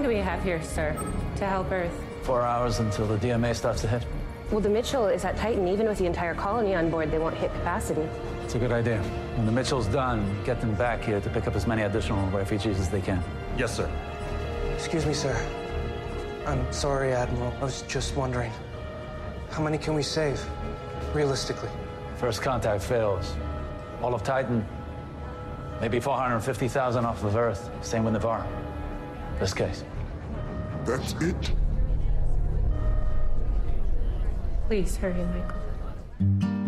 long do we have here, sir, to help Earth? Four hours until the DMA starts to hit. Well, the Mitchell is at Titan. Even with the entire colony on board, they won't hit capacity. It's a good idea. When the Mitchell's done, get them back here to pick up as many additional refugees as they can. Yes, sir. Excuse me, sir. I'm sorry, Admiral. I was just wondering. How many can we save, realistically? First contact fails. All of Titan, maybe 450,000 off of Earth. Same with Navarre. This case. That's it? Please hurry, Michael.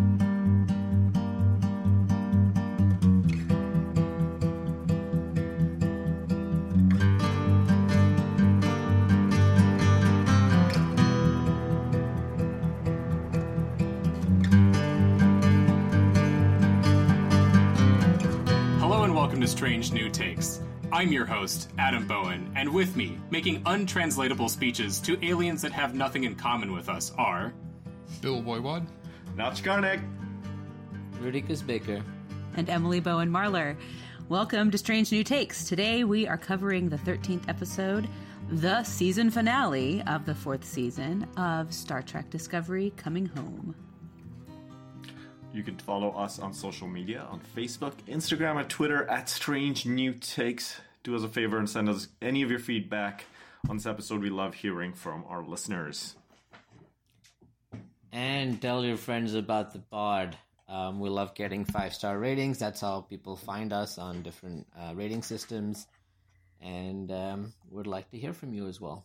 I'm your host, Adam Bowen, and with me, making untranslatable speeches to aliens that have nothing in common with us, are Bill Voivod. Notch Garnick. Rudikus Baker. and Emily Bowen Marlar. Welcome to Strange New Takes. Today we are covering the 13th episode, the season finale of the fourth season of Star Trek Discovery Coming Home. You can follow us on social media on Facebook, Instagram, and Twitter at Strange New Takes. Do us a favor and send us any of your feedback on this episode. We love hearing from our listeners. And tell your friends about the pod. Um, we love getting five star ratings. That's how people find us on different uh, rating systems. And um, would like to hear from you as well.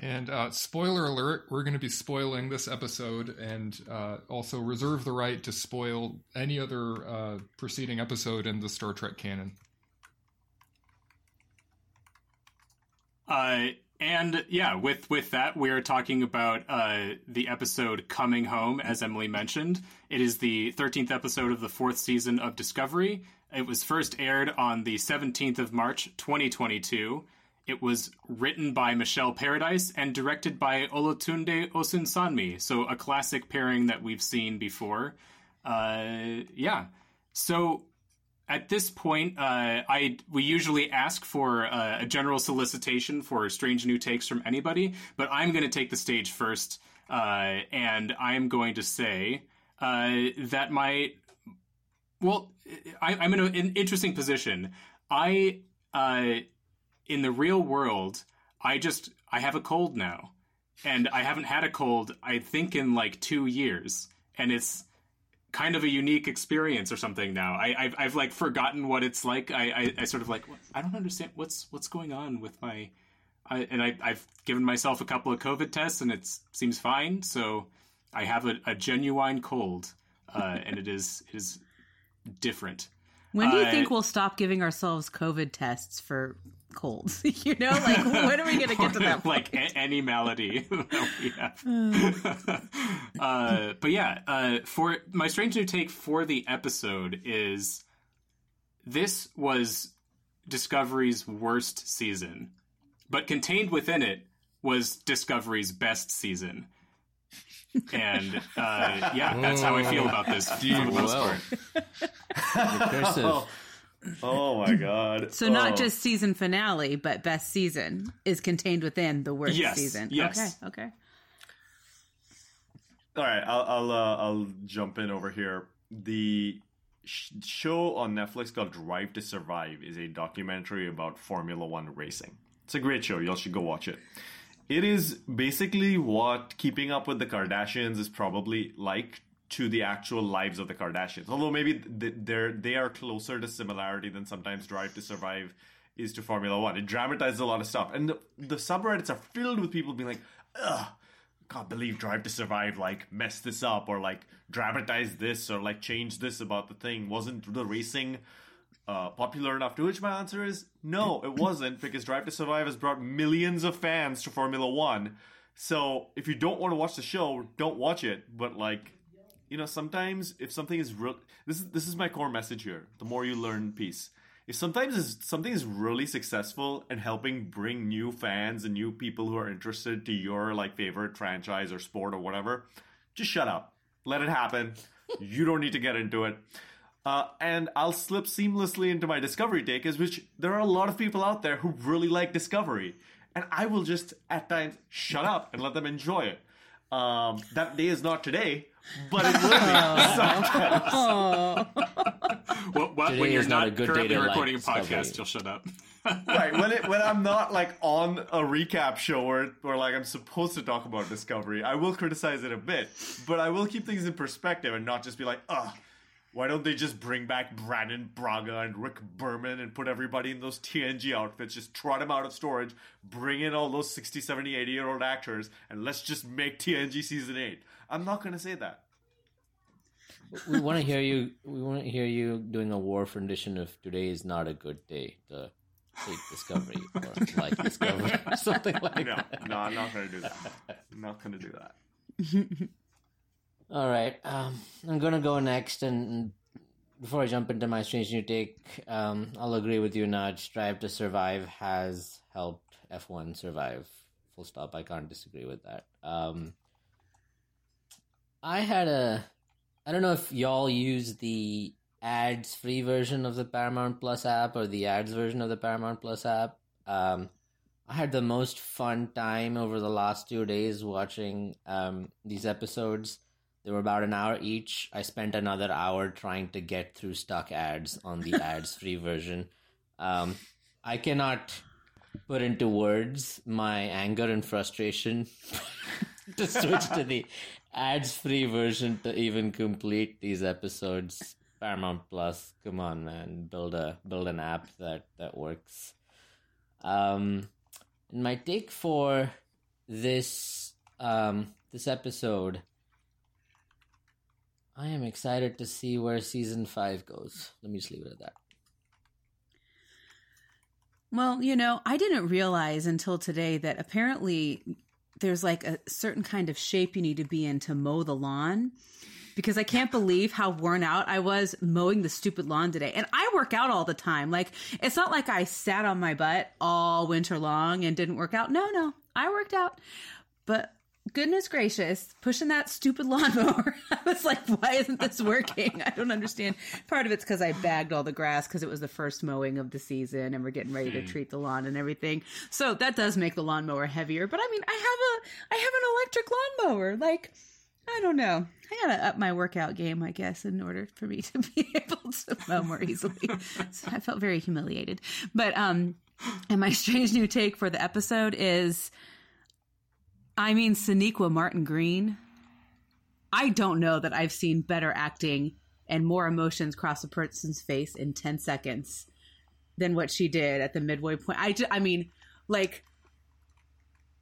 And uh, spoiler alert, we're going to be spoiling this episode and uh, also reserve the right to spoil any other uh, preceding episode in the Star Trek canon. Uh, and yeah, with with that, we're talking about uh, the episode "Coming Home," as Emily mentioned. It is the thirteenth episode of the fourth season of Discovery. It was first aired on the seventeenth of March, twenty twenty two. It was written by Michelle Paradise and directed by Olatunde Osunsanmi. So a classic pairing that we've seen before. Uh, yeah. So at this point, uh, I we usually ask for uh, a general solicitation for strange new takes from anybody, but I'm going to take the stage first, uh, and I'm going to say uh, that my well, I, I'm in an interesting position. I uh, in the real world, I just I have a cold now, and I haven't had a cold I think in like two years, and it's kind of a unique experience or something now. I, I've, I've like forgotten what it's like. I, I, I sort of like I don't understand what's what's going on with my. I, and I, I've given myself a couple of COVID tests and it seems fine. So I have a, a genuine cold, uh, and it is it is different. When do you Uh, think we'll stop giving ourselves COVID tests for colds? you know, like when are we going to get to that like a- any malady that we have. uh, but yeah, uh, for my strange new take for the episode is this was Discovery's worst season, but contained within it was Discovery's best season. And uh, yeah, that's how I feel about this for the most Whoa. part. Recursive. Oh my god. So not Oh. just season finale, but best season is contained within the worst Yes, season. yes. Okay, okay. All right, I'll I'll, uh, I'll jump in over here. The sh- show on Netflix called Drive to Survive is a documentary about Formula One racing. It's a great show. Y'all should go watch it. It is basically what Keeping Up with the Kardashians is probably like to the actual lives of the Kardashians. Although maybe they're they are closer to similarity than sometimes Drive to Survive is to Formula One. It dramatizes a lot of stuff, and the, the subreddits are filled with people being like, "Ugh, can't believe Drive to Survive like messed this up or like dramatized this or like changed this about the thing. Wasn't the racing uh, popular enough? To which my answer is no, it wasn't because Drive to Survive has brought millions of fans to Formula One. So if you don't want to watch the show, don't watch it. But like, you know, sometimes if something is real, this is this is my core message here. The more you learn, peace. If sometimes something is really successful and helping bring new fans and new people who are interested to your like favorite franchise or sport or whatever, just shut up. Let it happen. you don't need to get into it. Uh, and I'll slip seamlessly into my Discovery take, is which there are a lot of people out there who really like Discovery, and I will just at times shut up and let them enjoy it. Um, that day is not today, but it will be. sometimes. Well, well, Today when you're is not not, a good day currently to like recording a Discovery. podcast, you'll shut up. right when it when I'm not like on a recap show where where like I'm supposed to talk about Discovery, I will criticize it a bit, but I will keep things in perspective and not just be like, ugh. Why don't they just bring back Brannon Braga and Rick Berman and put everybody in those TNG outfits, just trot them out of storage, bring in all those 60, 70, 80 year old actors, and let's just make TNG season 8? I'm not going to say that. we want to hear you. We want to hear you doing a war rendition of "Today is not a good day." The take Discovery or like Discovery or something like No, that. no, I'm not going to do that. I'm not going to do that. All right, um, I'm gonna go next, and, before I jump into my strange new take, um, I'll agree with you, Nudge. Drive to Survive has helped F1 survive. Full stop. I can't disagree with that. Um, I had a. I don't know if y'all use the ads free version of the Paramount Plus app or the ads version of the Paramount Plus app. Um, I had the most fun time over the last two days watching um, these episodes. They were about an hour each. I spent another hour trying to get through stuck ads on the ads free version. Um, I cannot put into words my anger and frustration to switch to the ads free version to even complete these episodes. Paramount Plus, come on, man, build a build an app that that works. Um, my take for this um this episode, I am excited to see where season five goes. Let me just leave it at that. Well, you know, I didn't realize until today that apparently there's like a certain kind of shape you need to be in to mow the lawn. Because I can't believe how worn out I was mowing the stupid lawn today. And I work out all the time. Like, it's not like I sat on my butt all winter long and didn't work out. No, no, I worked out. But goodness gracious, pushing that stupid lawnmower. I was like, why isn't this working? I don't understand. Part of it's because I bagged all the grass because it was the first mowing of the season and we're getting ready to treat the lawn and everything. So that does make the lawnmower heavier. But I mean, I have a, I have an electric lawnmower. Like, I don't know. I gotta up my workout game, I guess, in order for me to be able to mow more easily. so I felt very humiliated. But um, and my strange new take for the episode is, I mean, Sonequa Martin Green. I don't know that I've seen better acting and more emotions cross a person's face in ten seconds than what she did at the midway point. I, ju- I mean, like,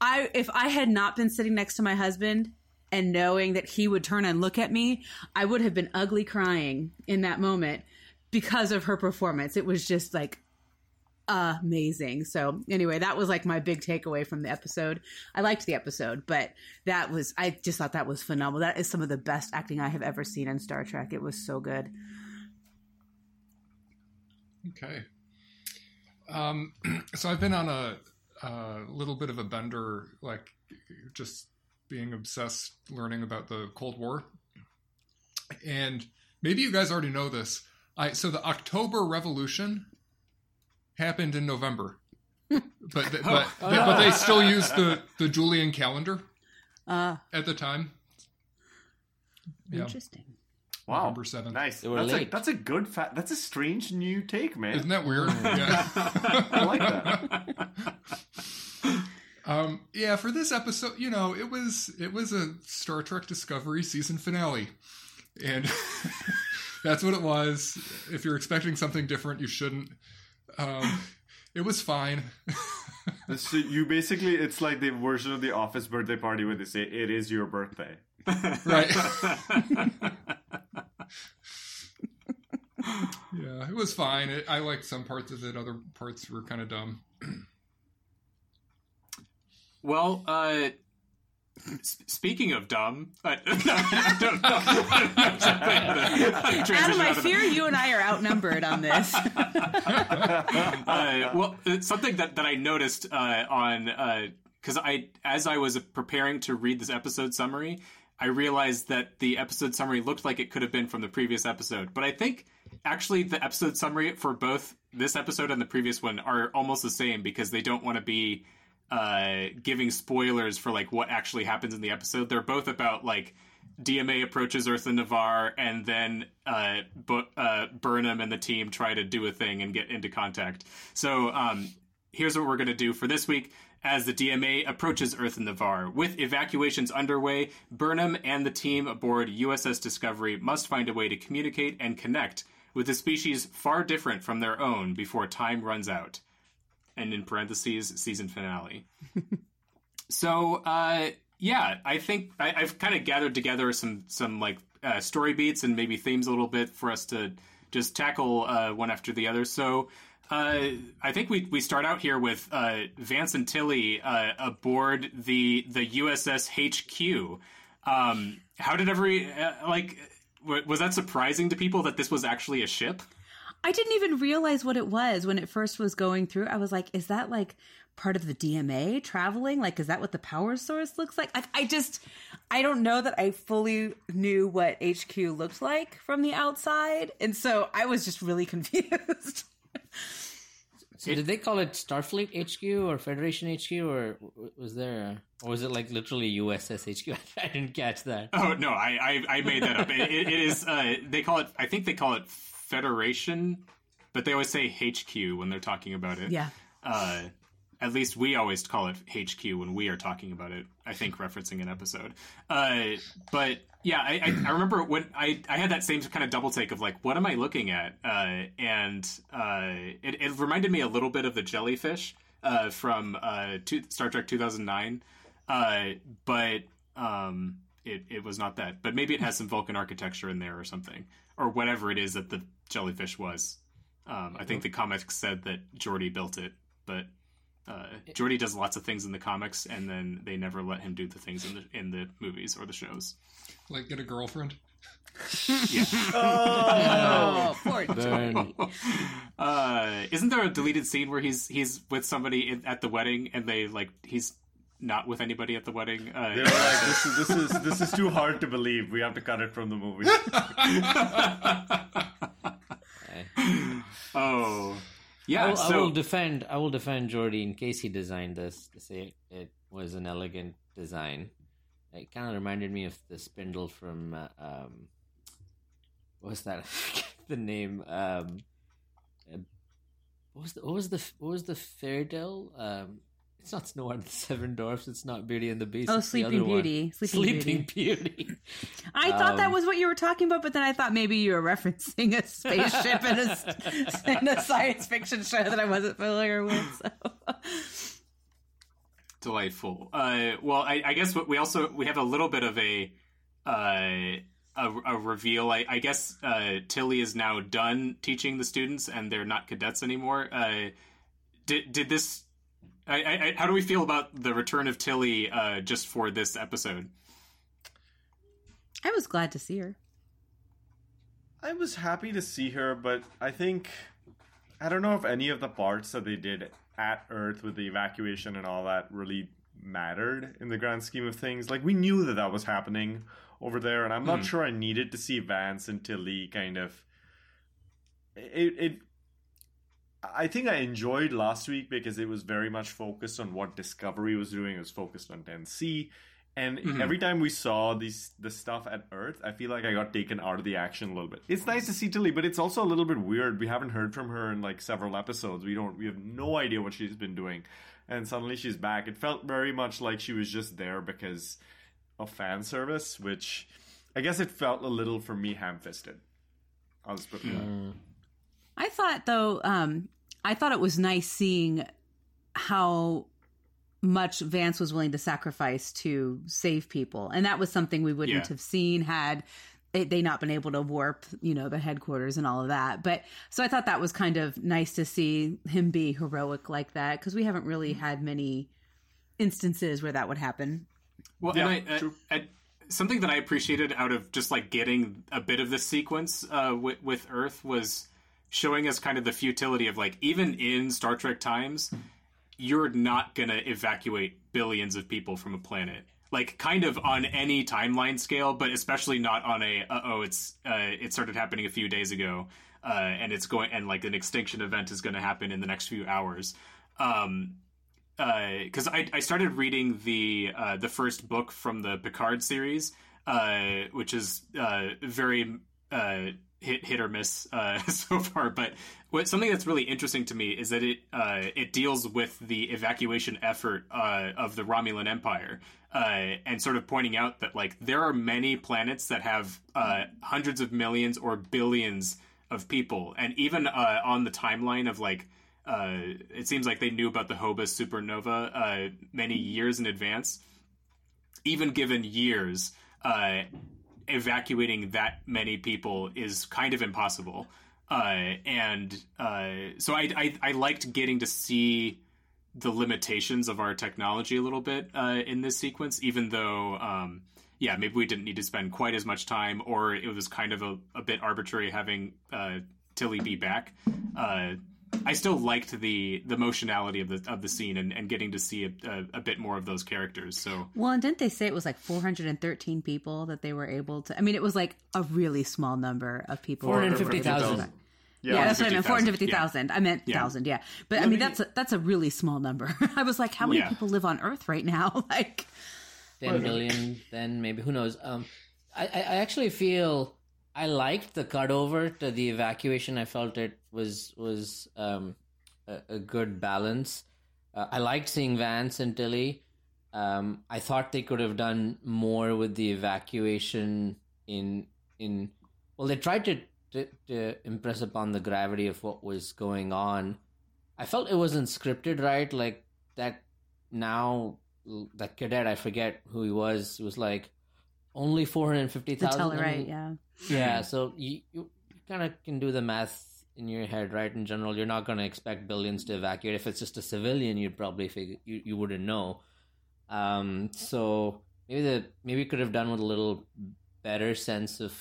I if I had not been sitting next to my husband and knowing that he would turn and look at me, I would have been ugly crying in that moment because of her performance. It was just like amazing. So anyway, that was like my big takeaway from the episode. I liked the episode, but that was I just thought that was phenomenal. That is some of the best acting I have ever seen in Star Trek. It was so good. Okay. Um, so I've been on a, a little bit of a bender, like just being obsessed learning about the Cold War. And maybe you guys already know this. I so the October Revolution happened in November, but but but, but they still use the the Julian calendar Uh at the time. Yeah, interesting. Wow, November 7th. nice. They were That's a that's a good fact. That's a strange new take, man. Isn't that weird? Yeah. I like that. Um, yeah, for this episode, you know, it was it was a Star Trek Discovery season finale, and that's what it was. If you're expecting something different, you shouldn't. Um, it was fine. So you basically, it's like the version of the office birthday party where they say it is your birthday. right? yeah, it was fine. It, I liked some parts of it. Other parts were kind of dumb. Well, uh, s- speaking of dumb, uh, I don't know. Adam, I fear you and I are outnumbered on this. uh, well, it's something that, that I noticed uh, on because I as I was preparing to read this episode summary, I I realized that the episode summary looked like it could have been from the previous episode. But I think actually the episode summary for both this episode and the previous one are almost the same because they don't want to be uh, giving spoilers for like what actually happens in the episode. They're both about like DMA approaches Earth and Navarre, and then uh, uh, Burnham and the team try to do a thing and get into contact. So um, here's what we're going to do for this week. As the DMA approaches Earth and Navarre, with evacuations underway, Burnham and the team aboard USS Discovery must find a way to communicate and connect with a species far different from their own before time runs out. And in parentheses, season finale. so, uh, yeah, I think I, have kind of gathered together some some like uh, story beats and maybe themes a little bit for us to just tackle uh, one after the other. So. Uh, I think we, we start out here with uh, Vance and Tilly uh, aboard the the USS HQ. Um, how did every uh, like was that surprising to people that this was actually a ship? I didn't even realize what it was when it first was going through. I was like, is that like part of the DMA traveling? Like, is that what the power source looks like? Like, I just, I don't know that I fully knew what HQ looked like from the outside. And so I was just really confused. so did they call it Starfleet HQ or Federation HQ or was there, or was it like literally USS HQ? I didn't catch that. Oh, no, I, I, I made that up. it, it, it is, uh, they call it, I think they call it Federation, but they always say HQ when they're talking about it. Yeah. Uh, at least we always call it HQ when we are talking about it. I think referencing an episode. Uh, but yeah, I, I, I, remember when I, I had that same kind of double take of like, what am I looking at? Uh, and uh, it, it, reminded me a little bit of the jellyfish uh, from uh, two, Star Trek 2009, uh, but um, it, it was not that. But maybe it has some Vulcan architecture in there or something, or whatever it is that the jellyfish was. Um, I think the comics said that Geordi built it, but uh, Geordi does lots of things in the comics, and then they never let him do the things in the in the movies or the shows. Like get a girlfriend. yeah. oh, poor Geordi. Uh, isn't there a deleted scene where he's he's with somebody in, at the wedding, and they like he's not with anybody at the wedding? Uh, They're like, this is this is this is too hard to believe. We have to cut it from the movie. oh. Yeah, I will, so, I will defend. I will defend Geordi in case he designed this to say it was an elegant design. It kind of reminded me of the spindle from uh, um, what was that? the name. Um, uh, what was the what was the what was the Fairdale? Um, it's not Snow White and the Seven Dwarfs. It's not Beauty and the Beast. Oh, it's Sleeping Beauty. Sleeping, Sleeping Beauty. Beauty. I um, thought that was what you were talking about, but then I thought maybe you were referencing a spaceship in, a, in a science fiction show that I wasn't familiar with. So. Delightful. Uh, well, I, I, guess we also we have a little bit of a uh, a, a, reveal. I, I guess uh, Tilly is now done teaching the students, and they're not cadets anymore. Uh, did did this I, I, how do we feel about the return of Tilly uh, just for this episode? I was glad to see her. I was happy to see her, but I think I don't know if any of the parts that they did at Earth with the evacuation and all that really mattered in the grand scheme of things. Like we knew that that was happening over there, and I'm not mm. sure I needed to see Vance and Tilly kind of. It, it I think I enjoyed last week because it was very much focused on what Discovery was doing. It was focused on 10C. And mm-hmm. every time we saw these the stuff at Earth, I feel like I got taken out of the action a little bit. It's nice to see Tilly, but it's also a little bit weird. We haven't heard from her in like several episodes. We don't we have no idea what she's been doing. And suddenly she's back. It felt very much like she was just there because of fan service, which I guess it felt a little for me ham fisted. I'll just put it mm. I thought though, um, I thought it was nice seeing how much Vance was willing to sacrifice to save people, and that was something we wouldn't yeah. have seen had they not been able to warp, you know, the headquarters and all of that. But so I thought that was kind of nice to see him be heroic like that because we haven't really had many instances where that would happen. Well, yeah, and I, I, I, something that I appreciated out of just like getting a bit of this sequence uh, with, with Earth was showing us kind of the futility of like even in Star Trek times, you're not gonna evacuate billions of people from a planet. like kind of on any timeline scale, but especially not on a uh oh it's uh, it started happening a few days ago, uh, and it's going and like an extinction event is going to happen in the next few hours. Um, because I, I started reading the uh, the first book from the Picard series, uh, which is uh, very uh, hit hit or miss uh, so far. But what something that's really interesting to me is that it uh, it deals with the evacuation effort of the Romulan Empire. and sort of pointing out that like there are many planets that have hundreds of millions or billions of people, and even on the timeline of like uh, it seems like they knew about the Hobus supernova uh, many years in advance. Even given years, uh, evacuating that many people is kind of impossible. Uh, and uh, so I, I, I, liked getting to see the limitations of our technology a little bit uh, in this sequence, even though. Um, yeah, maybe we didn't need to spend quite as much time, or it was kind of a, a bit arbitrary having Tilly be back. I still liked the the motionality of the of the scene and, and getting to see a, a, a, bit more of those characters. So well, and didn't they say it was like 413 people that they were able to? I mean, it was like a really small number of people. 450,000. Yeah, yeah that's what I meant. Four hundred fifty thousand. Yeah. I meant yeah. thousand. Yeah, but I mean that's a, that's a really small number. I was like, how many yeah. people live on Earth right now? like ten million. Then maybe who knows? Um, I I actually feel I liked the cutover to the evacuation. I felt it was was um, a, a, good balance. Uh, I liked seeing Vance and Tilly. Um, I thought they could have done more with the evacuation in in. Well, they tried to, to, to impress upon the gravity of what was going on. I felt it wasn't scripted right. Like that now, that cadet I forget who he was was like only four hundred fifty thousand. Right? Yeah. Yeah. So you you kind of can do the math in your head, right? In general, you're not going to expect billions to evacuate. If it's just a civilian, you'd probably figure you, you wouldn't know. Um, so maybe the maybe could have done with a little better sense of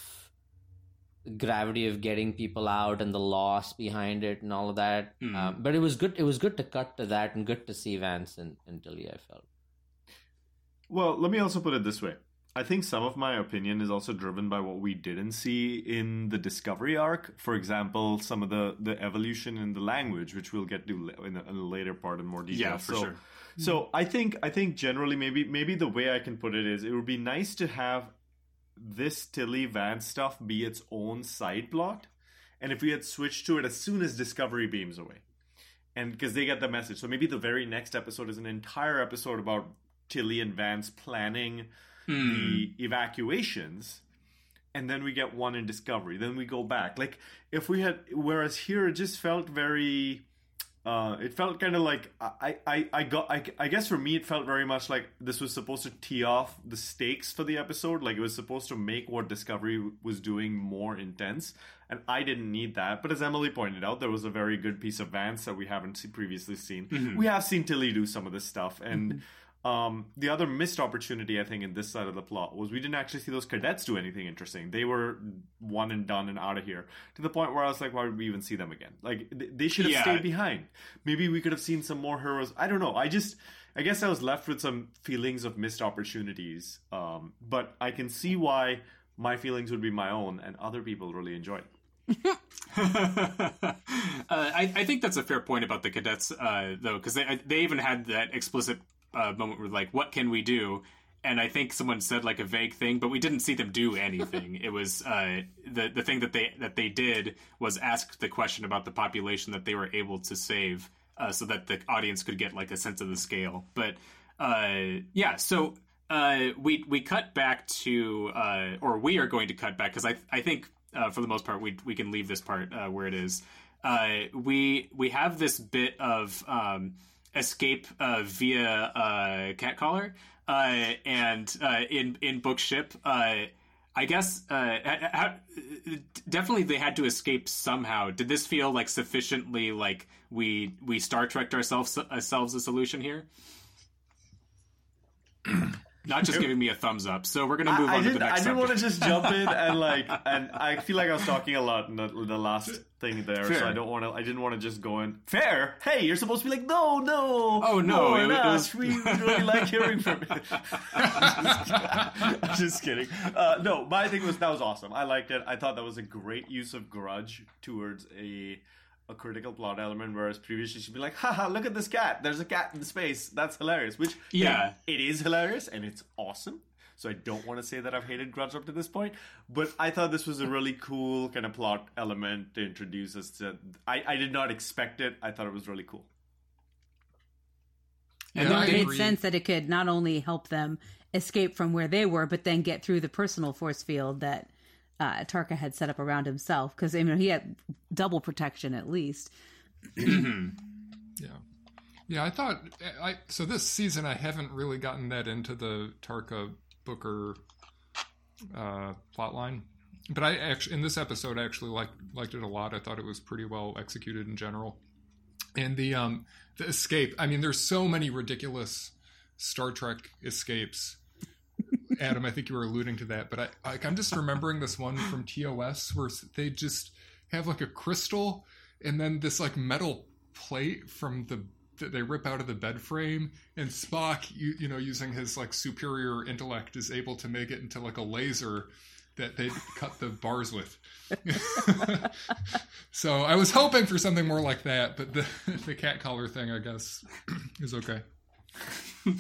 gravity of getting people out and the loss behind it and all of that. Mm. Um, but it was good. It was good to cut to that and good to see Vance and, and Tilly. I felt. Well, let me also put it this way. I think some of my opinion is also driven by what we didn't see in the discovery arc. For example, some of the the evolution in the language, which we'll get to in a, in a later part in more detail. Yeah, for so, sure. So I think I think generally maybe maybe the way I can put it is it would be nice to have this Tilly Vance stuff be its own side plot, and if we had switched to it as soon as Discovery beams away, and because they get the message, so maybe the very next episode is an entire episode about Tilly and Vance planning mm. the evacuations and then we get one in discovery then we go back like if we had whereas here it just felt very uh, it felt kind of like I, I, I got I, I guess for me it felt very much like this was supposed to tee off the stakes for the episode like it was supposed to make what discovery was doing more intense and I didn't need that but as Emily pointed out there was a very good piece of Vance that we haven't previously seen mm-hmm. we have seen Tilly do some of this stuff and mm-hmm. Um, the other missed opportunity, I think, in this side of the plot was we didn't actually see those cadets do anything interesting. They were one and done and out of here to the point where I was like, why would we even see them again? Like, they should have yeah. stayed behind. Maybe we could have seen some more heroes. I don't know. I just, I guess I was left with some feelings of missed opportunities. Um, but I can see why my feelings would be my own and other people really enjoy it. uh, I, I, think that's a fair point about the cadets, uh, though, because they they even had that explicit uh, moment where like, what can we do? And I think someone said like a vague thing, but we didn't see them do anything. it was uh, the the thing that they that they did was ask the question about the population that they were able to save, uh, so that the audience could get like a sense of the scale. But uh, yeah, so uh, we we cut back to, uh, or we are going to cut back because I I think for the most part we we can leave this part where it is. we we have this bit of um, escape uh, via uh, catcaller, uh, and uh, in in bookship. Uh, I guess uh, definitely they had to escape somehow. Did this feel like sufficiently like we we Star Trek ourselves ourselves a solution here? Not just giving me a thumbs up. So we're gonna move I, I on to didn't, the next. One. I didn't want to just jump in and like, and I feel like I was talking a lot in the, the last thing there, so I don't want to. I didn't want to just go in. Fair. Hey, you're supposed to be like, no, no. Oh, no, it- it was- We really like hearing from you. I'm just kidding. Uh, no, my thing was that was awesome. I liked it. I thought that was a great use of Grudge towards a. A critical plot element, whereas previously she'd be like, haha, look at this cat. There's a cat in space. That's hilarious. Which, Yeah. it is hilarious and it's awesome. So I don't want to say that I've hated Grudge up to this point, but I thought this was a really cool kind of plot element to introduce us to. I, I did not expect it. I thought it was really cool. And Yeah, it made agree. sense that it could not only help them escape from where they were, but then get through the personal force field that uh, Tarka had set up around himself. Because I mean, he had double protection at least. Yeah. Yeah, I thought I so this season I haven't really gotten that into the Tarka Booker uh plot line. But I actually in this episode I actually liked liked it a lot. I thought it was pretty well executed in general. And the um the escape, I mean there's so many ridiculous Star Trek escapes. Adam, I think you were alluding to that, but I like I'm just remembering this one from TOS where they just have like a crystal and then this like metal plate from the that they rip out of the bed frame and Spock you, you know using his like superior intellect is able to make it into like a laser that they cut the bars with. so I was hoping for something more like that, but the the cat collar thing I guess is okay.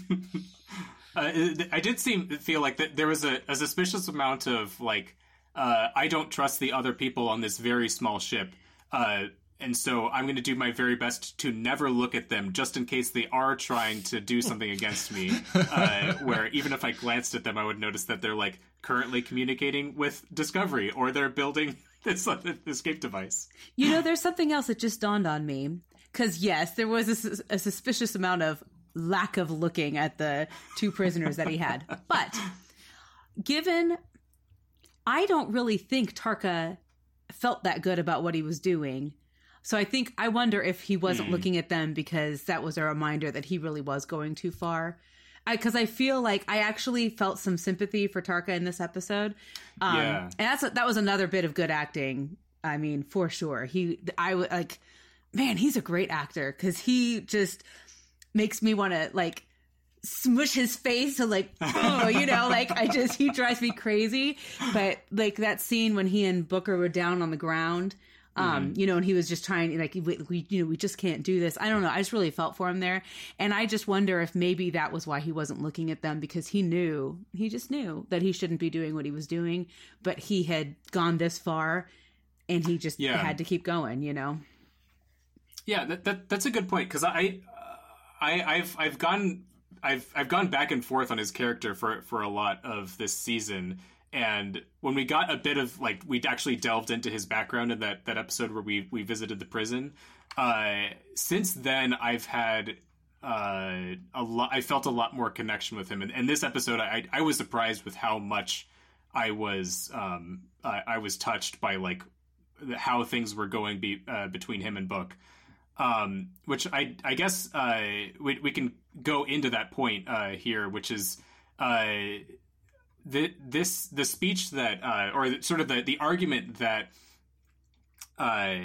Uh, I did seem feel like that there was a, a suspicious amount of like uh, I don't trust the other people on this very small ship, uh, and so I'm going to do my very best to never look at them, just in case they are trying to do something against me. Uh, where even if I glanced at them, I would notice that they're like currently communicating with Discovery or they're building this uh, escape device. You know, there's something else that just dawned on me. Because, yes, there was a, a suspicious amount of lack of looking at the two prisoners that he had. But given, I don't really think Tarka felt that good about what he was doing. So I think, I wonder if he wasn't looking at them because that was a reminder that he really was going too far. Because I, feel like I actually felt some sympathy for Tarka in this episode. Um, Yeah. and that's that was another bit of good acting. I mean, for sure. He, I would like, man, he's a great actor because he just makes me want to like smush his face to like, oh, you know, like I just he drives me crazy. But like that scene when he and Booker were down on the ground. Um, you know, and he was just trying, like, we, we, you know, we just can't do this. I don't know. I just really felt for him there, and I just wonder if maybe that was why he wasn't looking at them because he knew, he just knew that he shouldn't be doing what he was doing, but he had gone this far, and he just Yeah. had to keep going. You know. Yeah, that, that that's a good point because I, I I've I've gone I've I've gone back and forth on his character for for a lot of this season, and when we got a bit of like we actually delved into his background in that that episode where we we visited the prison. Uh, since then, I've had uh, a lot. I felt a lot more connection with him, and, and this episode, I I was surprised with how much I was um I, I was touched by like how things were going be, uh, between him and Book um, which I I guess uh, we we can go into that point uh, here, which is uh, the this the speech that uh, or sort of the the argument that uh,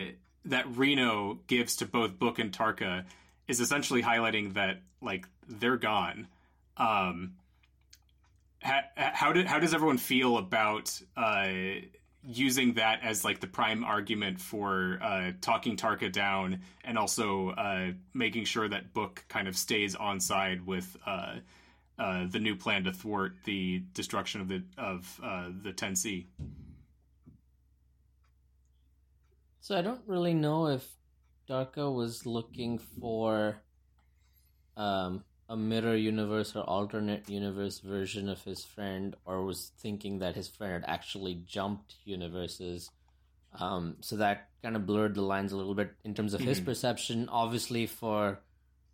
that Reno gives to both Book and Tarka is essentially highlighting that like they're gone. Um, how, how how does everyone feel about uh, using that as like the prime argument for uh, talking Tarka down and also uh, making sure that Book kind of stays on side with uh, uh, the new plan to thwart the destruction of the of uh, the 10C. So I don't really know if Tarka was looking for um, a mirror universe or alternate universe version of his friend, or was thinking that his friend had actually jumped universes. Um, so that kind of blurred the lines a little bit in terms of his perception. Obviously, for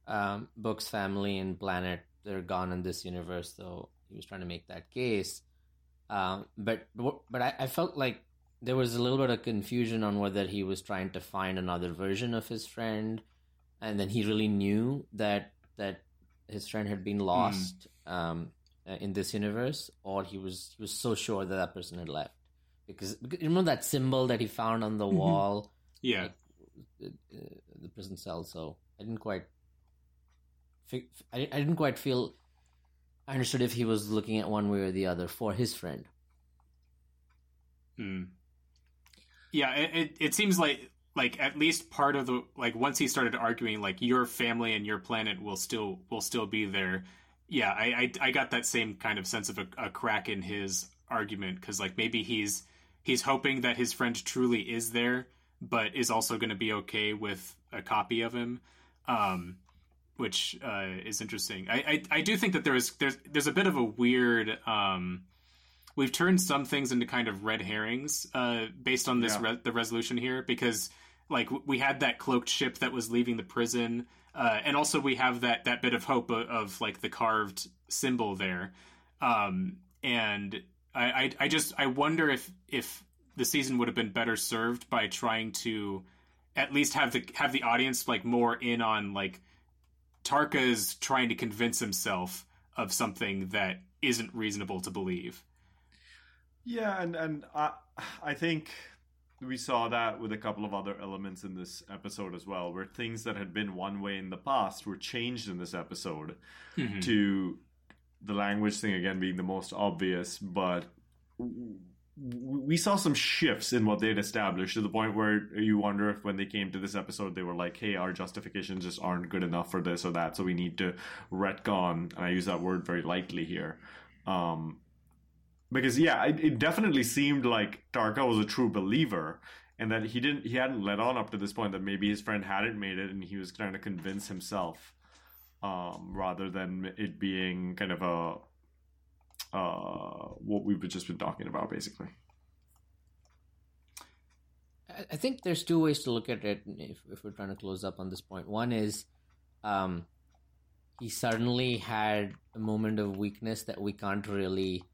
um, Book's family and planet, they're gone in this universe, so he was trying to make that case. Um, but but I, I felt like there was a little bit of confusion on whether he was trying to find another version of his friend, and then he really knew that that his friend had been lost. Um, uh, in this universe, or he was he was so sure that that person had left because, because you remember that symbol that he found on the wall, Yeah. uh, the prison cell. So I didn't quite, fi- I, I didn't quite feel. I understood if he was looking at one way or the other for his friend. Hmm. Yeah, it, it it seems like like at least part of the like once he started arguing like your family and your planet will still will still be there. Yeah, I I, I got that same kind of sense of a, a crack in his argument because like maybe he's he's hoping that his friend truly is there, but is also going to be okay with a copy of him. Um, which uh, is interesting. I, I I do think that there is there's there's a bit of a weird um, we've turned some things into kind of red herrings uh, based on this Yeah. re- the resolution here because like we had that cloaked ship that was leaving the prison uh, and also we have that that bit of hope of, of like the carved symbol there um, and I, I I just I wonder if if the season would have been better served by trying to at least have the have the audience like more in on like Tarka is trying to convince himself of something that isn't reasonable to believe. Yeah, and and I I think we saw that with a couple of other elements in this episode as well, where things that had been one way in the past were changed in this episode Mhm. to the language thing again being the most obvious, but we saw some shifts in what they'd established to the point where you wonder if when they came to this episode they were like hey our justifications just aren't good enough for this or that so we need to retcon and i use that word very lightly here um, because yeah it, it definitely seemed like tarka was a true believer and that he didn't he hadn't let on up to this point that maybe his friend hadn't made it and he was trying to convince himself um, rather than it being kind of a uh, what we've just been talking about basically I- think there's two ways to look at it if, if we're trying to close up on this. One is um, he suddenly had a moment of weakness that we can't really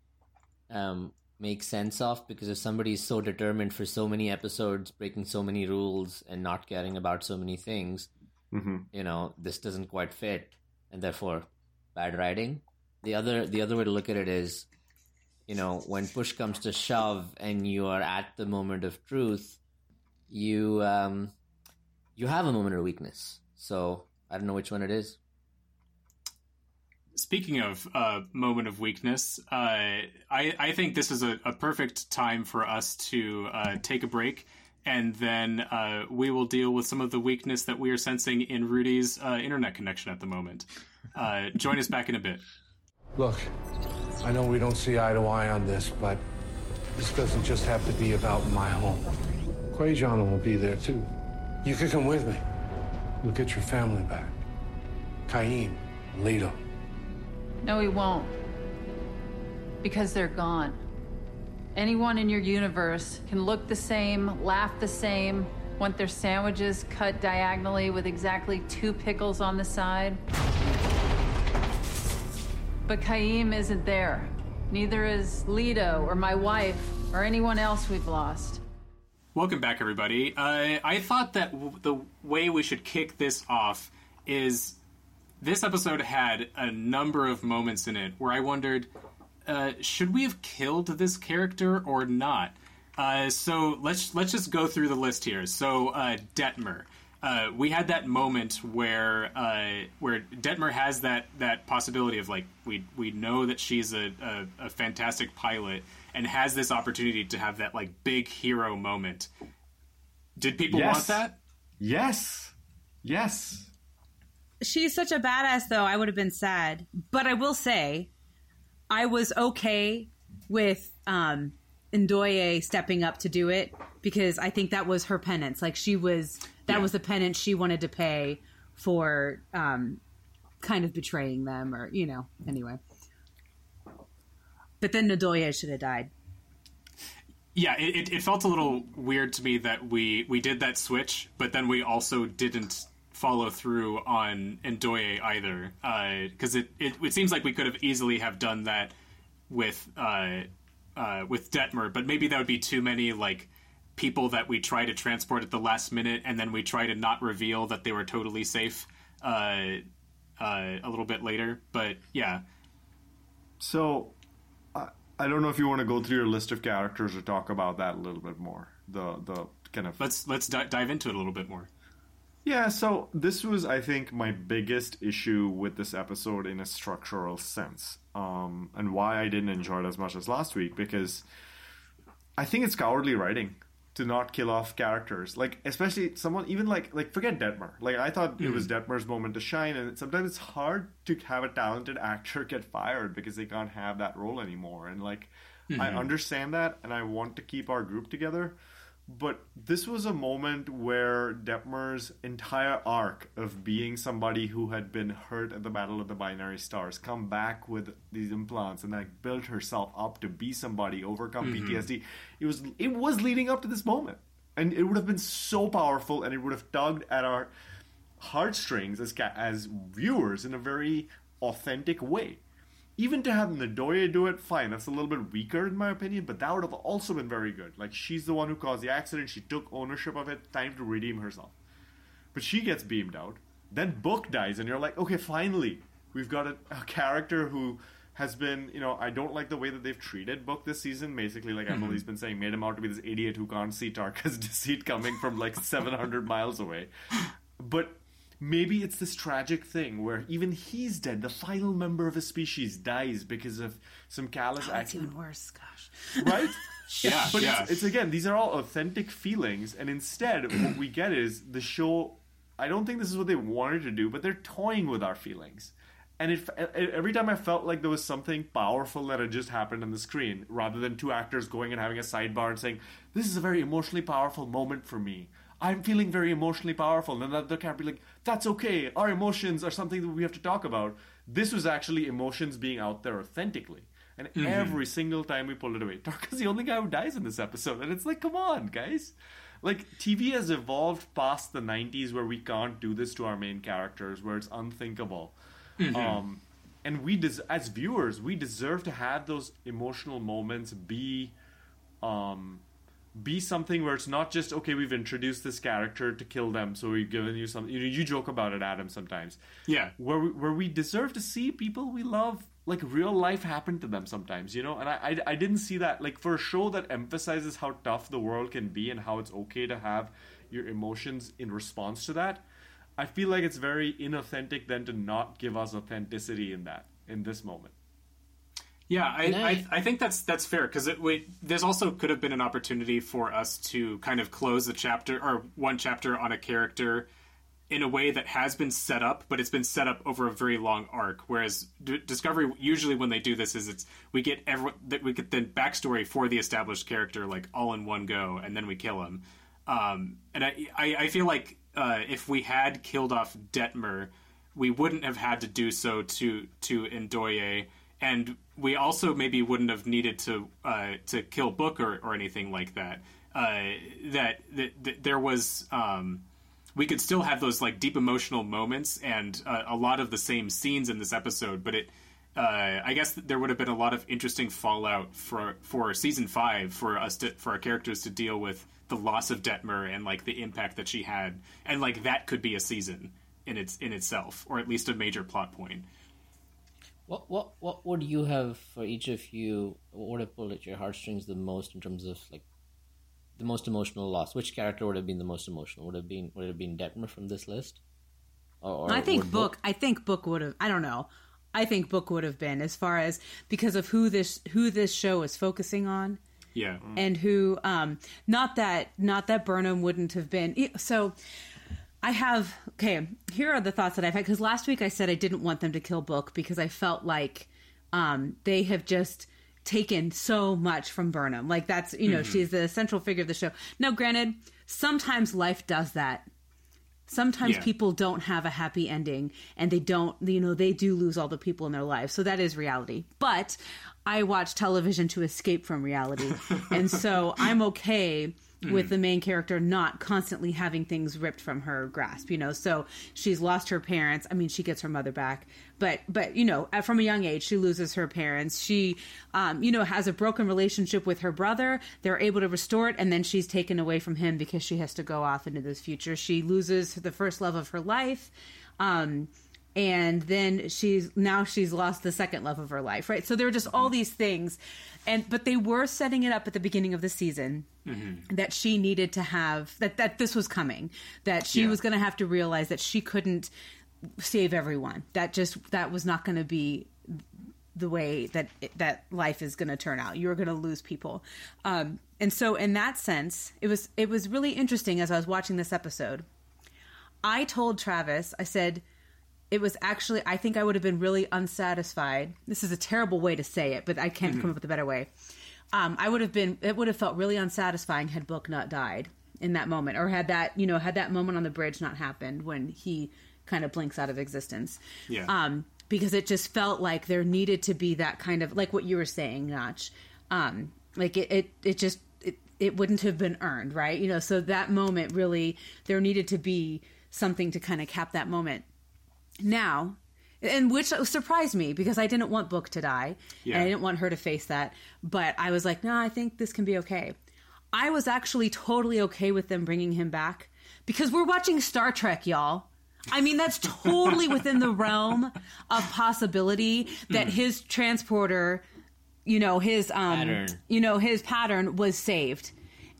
um, make sense of because if somebody is so determined for so many episodes, breaking so many rules, and not caring about so many things, hmm you know, this doesn't quite fit, and therefore bad writing. The other the other way to look at it is, you know, when push comes to shove and you are at the moment of truth, you um, you have a moment of weakness. So I don't know which one it is. Speaking of uh, moment of weakness, uh, I, I think this is a, a perfect time for us to uh, take a break, and then uh, we will deal with some of the weakness that we are sensing in Rudy's uh, internet connection at the moment. Uh, join us back in a bit. Look, I know we don't see eye to eye on this, but this doesn't just have to be about my home. Kwejian will be there too. You could come with me. We'll get your family back. Kyheem, Leto. No, he won't. Because they're gone. Anyone in your universe can look the same, laugh the same, want their sandwiches cut diagonally with exactly two pickles on the side. But Kyheem isn't there. Neither is Leto or my wife or anyone else we've lost. Welcome back, everybody. Uh, I thought that w- the way we should kick this off is this episode had a number of moments in it where I wondered, uh, should we have killed this character or not? Uh, so let's let's just go through the list here. So uh, Detmer, uh, we had that moment where uh, where Detmer has that that possibility of like we we know that she's a, a, a fantastic pilot and has this opportunity to have that like big hero moment. Did people Yes. want that? yes yes She's such a badass, though. I would have been sad, but I will say, I was okay with um, Ndoye stepping up to do it because I think that was her penance. Like she was, that Yeah. was the penance she wanted to pay for um, kind of betraying them, or you know. Anyway, but then Ndoye should have died. Yeah, it, it, it felt a little weird to me that we we did that switch, but then we also didn't follow through on Ndoye either, because it, it it seems like we could have easily have done that with uh, uh, with Detmer, but maybe that would be too many like people that we try to transport at the last minute, and then we try to not reveal that they were totally safe uh, uh, a little bit later. But yeah, So, I, don't know if you want to go through your list of characters or talk about that a little bit more. The the kind of let's let's di- dive into it a little bit more. Yeah, so this was, I think, my biggest issue with this episode in a structural sense, um, and why I didn't enjoy it as much as last week because I think it's cowardly writing to not kill off characters, like especially someone even like like forget Detmer. Like I thought mm-hmm. it was Detmer's moment to shine, and sometimes it's hard to have a talented actor get fired because they can't have that role anymore. And like mm-hmm. I understand that, and I want to keep our group together but this was a moment where Detmer's entire arc of being somebody who had been hurt at the Battle of the Binary Stars come back with these implants and like built herself up to be somebody, overcome mm-hmm. PTSD. It was it was leading up to this moment, and it would have been so powerful, and it would have tugged at our heartstrings as as viewers in a very authentic way even to have Ndoye do it, fine. That's a little bit weaker in my opinion, but that would have also been very good. Like she's the one who caused the accident. She took ownership of it. Time to redeem herself. But she gets beamed out. Then Book dies, and you're like, okay, finally, we've got a, a character who has been, you know, I don't like the way that they've treated Book this season. Basically, like mm-hmm. Emily's been saying, made him out to be this idiot who can't see Tarka's deceit coming from like 700 miles away. But maybe it's this tragic thing where even he's dead. The final member of a species dies because of some callous oh, That's even worse. Gosh. Right? yeah. But yeah. It's, it's again, these are all authentic feelings, and instead, what we get is the show. I don't think this is what they wanted to do, but they're toying with our feelings. And it, every time I felt like there was something powerful that had just happened on the screen, rather than two actors going and having a sidebar and saying, "This is a very emotionally powerful moment for me," I'm feeling very emotionally powerful. And the can't be like, that's okay. Our emotions are something that we have to talk about. This was actually emotions being out there authentically. And mm-hmm. every single time we pulled it away, Tarka's the only guy who dies in this episode. And it's like, come on, guys. Like, TV has evolved past the 90s where we can't do this to our main characters, where it's unthinkable. Mm-hmm. Um, and we, des- as viewers, we deserve to have those emotional moments be um, be something where it's not just okay we've introduced this character to kill them so we've given you some you know you joke about it adam sometimes. Yeah. Where we, where we deserve to see people we love like real life happen to them sometimes you know? And I, I i didn't see that like for a show that emphasizes how tough the world can be and how it's okay to have your emotions in response to that i feel like it's very inauthentic then to not give us authenticity in that in this moment yeah, I, I, I, think that's that's fair because there's also could have been an opportunity for us to kind of close the chapter or one chapter on a character in a way that has been set up, but it's been set up over a very long arc. Whereas D- Discovery usually when they do this is it's we get every that we get the backstory for the established character like all in one go, and then we kill him. Um, and I, I, I feel like uh, if we had killed off Detmer, we wouldn't have had to do so to to Ndoye and we also maybe wouldn't have needed to uh, to kill Book or, or anything like that. Uh, that, that, that, there was um, we could still have those like deep emotional moments and uh, a lot of the same scenes in this episode, but it. Uh, I guess there would have been a lot of interesting fallout for for season five for us to for our characters to deal with the loss of Detmer and like the impact that she had, and like that could be a season in its in itself, or at least a major plot point. What what what would you have for each of you? What would have pulled at your heartstrings the most in terms of like the most emotional loss? Which character would have been the most emotional? Would have been would it have been Detmer from this list? Or, or I think Book, Book. I think Book would have. I don't know. I think Book would have been as far as because of who this who this show is focusing on. Yeah, and who um not that not that Burnham wouldn't have been so I have okay. Here are the thoughts that I've had because last week I said I didn't want them to kill Book because I felt like um, they have just taken so much from Burnham. Like that's you know mm-hmm. she's the central figure of the show. Now, granted, sometimes life does that. Sometimes yeah. people don't have a happy ending, and they don't. You know, they do lose all the people in their lives. So that is reality. But I watch television to escape from reality, and so I'm okay mm. with the main character not constantly having things ripped from her grasp you know so she's lost her parents i mean she gets her mother back but but you know from a young age she loses her parents. She um, you know has a broken relationship with her brother. They're able to restore it and then she's taken away from him because she has to go off into this future. She loses the first love of her life um, and then she's now she's lost the second love of her life, right? So there are just all these things, and but they were setting it up at the beginning of the season that she needed to have that that this was coming, that she Yeah. was going to have to realize that she couldn't save everyone. That just that was not going to be the way that that life is going to turn out. You're going to lose people, um, and so in that sense, it was it was really interesting as I was watching this episode. I told Travis, I said, it was actually I think I would have been really unsatisfied. This is a terrible way to say it, but I can't come up with a better way. Um, I would have been it would have felt really unsatisfying had Book not died in that moment, or had that you know had that moment on the bridge not happened when he kind of blinks out of existence. Yeah. Um, because it just felt like there needed to be that kind of like what you were saying, Notch. Um, like it, it, it just it, it wouldn't have been earned, right? You know, so that moment really there needed to be something to kind of cap that moment. Now, and which surprised me because I didn't want Book to die, Yeah. and I didn't want her to face that. But I was like, no, I think this can be okay. I was actually totally okay with them bringing him back because we're watching Star Trek, y'all. I mean, that's totally within the realm of possibility that his transporter, you know, his um, Pattern. you know, his pattern was saved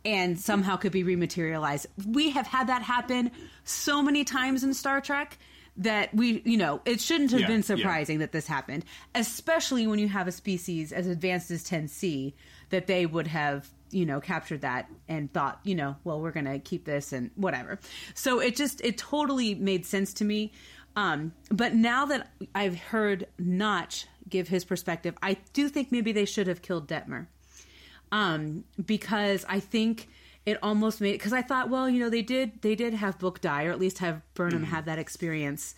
and somehow could be rematerialized. We have had that happen so many times in Star Trek that we, you know, it shouldn't have Yeah, been yeah. surprising that this happened, especially when you have a species as advanced as 10C that they would have, you know, captured that and thought, you know, well, we're going to keep this and whatever. So it just, it totally made sense to me. Um, but now that I've heard Notch give his perspective, I do think maybe they should have killed Detmer um, because I think it almost made because I thought, well, you know, they did they did have Book die, or at least have Burnham have that experience,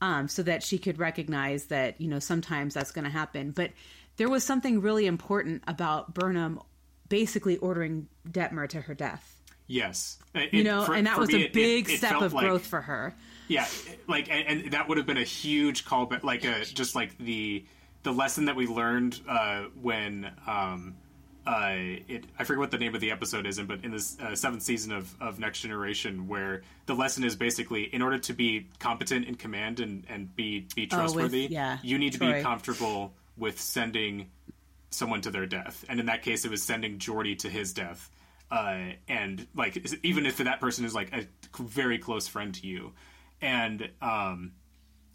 um, so that she could recognize that you know sometimes that's going to happen. But there was something really important about Burnham basically ordering Detmer to her death. Yes, It- You know, for- and that was me, a big it- step of like- growth for her. Yeah, like and, and that would have been a huge callback, like a just like the the lesson that we learned uh, when um, uh, it I forget what the name of the episode is, in, but in this uh, seventh season of, of Next Generation, where the lesson is basically in order to be competent in command and, and be be Oh, with- trustworthy, yeah, you need to be comfortable with sending someone to their death, and in that case, it was sending Geordi to his death. Uh, and like even if that person is like a very close friend to you, and um,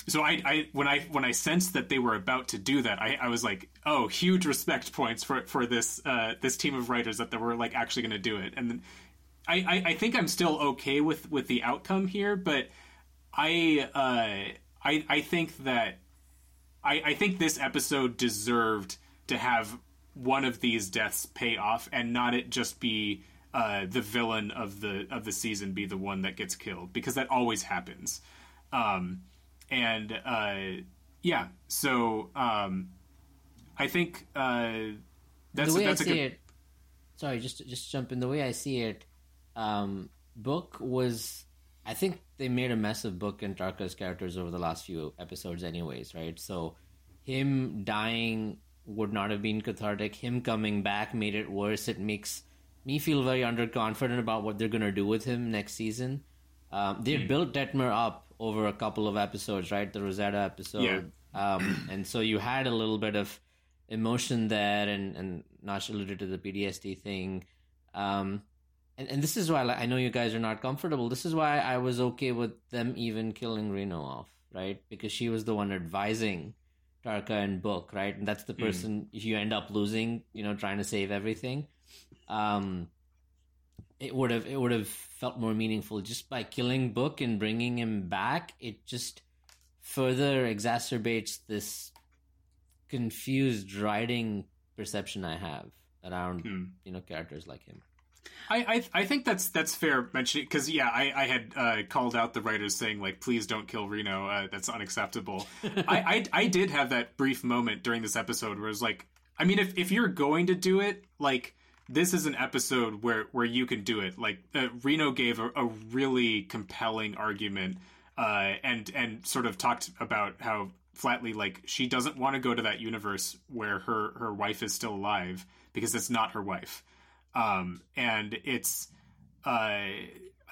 so I, I when I when I sensed that they were about to do that, I, I was like, oh, huge respect points for for this uh, this team of writers that they were like actually going to do it, and then I, I I think I'm still okay with with the outcome here, but I uh, I I think that I, I think this episode deserved to have one of these deaths pay off and not it just be uh, the villain of the of the season be the one that gets killed because that always happens. Um, and uh, yeah, so um, I think uh, that's the way that's I a see good. it, sorry, just just jump in. The way I see it, um, Book was. I think they made a mess of Book and Tarka's characters over the last few episodes, anyways, right? So, him dying would not have been cathartic. Him coming back made it worse. It makes me feel very underconfident about what they're gonna do with him next season. Um, they built Detmer up over a couple of episodes, right? The Rosetta episode, um, and so you had a little bit of emotion there, and and Nash alluded to the PTSD thing. Um, and, and this is why like, I know you guys are not comfortable. This is why I was okay with them even killing Reno off, right? Because she was the one advising Tarka and Book, right? And that's the person if you end up losing, you know, trying to save everything. Um, it would have it would have felt more meaningful just by killing Book and bringing him back. It just further exacerbates this confused writing perception I have around you know characters like him. I, I I think that's that's fair mentioning because yeah I I had uh, called out the writers saying like please don't kill Reno uh, that's unacceptable. I, I I did have that brief moment during this episode where it was like I mean if if you're going to do it like this is an episode where where you can do it like uh, Reno gave a, a really compelling argument uh, and and sort of talked about how flatly like she doesn't want to go to that universe where her her wife is still alive because it's not her wife um, and it's uh,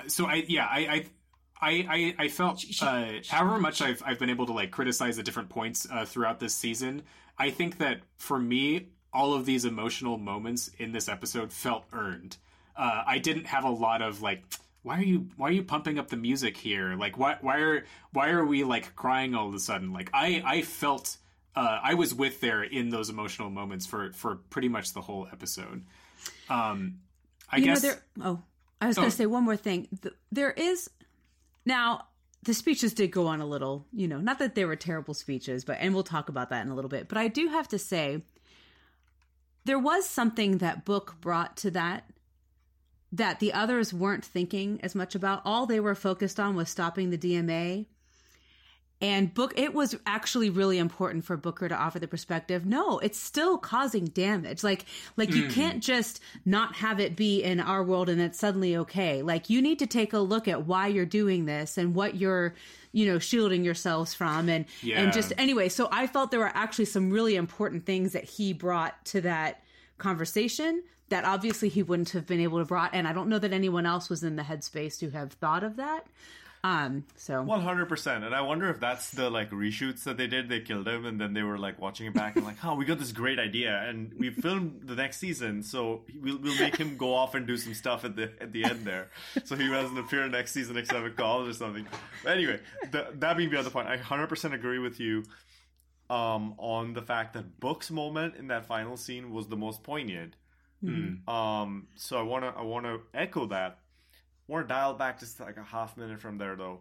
so I yeah I, I, I, I felt uh, however much I've I've been able to like criticize the different points uh, throughout this season. I think that for me, all of these emotional moments in this episode felt earned. Uh, I didn't have a lot of like, why are you why are you pumping up the music here? Like, why why are why are we like crying all of a sudden? Like, I I felt uh, I was with there in those emotional moments for for pretty much the whole episode. Um, I you guess. Know, there, oh, I was Oh. going to say one more thing. There is now the speeches did go on a little, you know, not that they were terrible speeches, but and we'll talk about that in a little bit. But I do have to say there was something that book brought to that that the others weren't thinking as much about. All they were focused on was stopping the DMA. And book it was actually really important for Booker to offer the perspective. No, it's still causing damage. Like like you Mm. can't just not have it be in our world and it's suddenly okay. Like you need to take a look at why you're doing this and what you're, you know, shielding yourselves from and Yeah. and just anyway, so I felt there were actually some really important things that he brought to that conversation that obviously he wouldn't have been able to brought and I don't know that anyone else was in the headspace to have thought of that. Um so One hundred percent, and I wonder if that's the like reshoots that they did. They killed him, and then they were like watching it back and like, "Oh, we got this great idea, and we filmed the next season, so we'll we'll make him go off and do some stuff at the at the end there, so he doesn't appear next season except at calls or something." But anyway, the, that being beyond the other point, I hundred percent agree with you um, on the fact that Book's moment in that final scene was the most poignant. Mhm. Um, so I wanna I wanna echo that. Want to dial back just like a half minute from there though.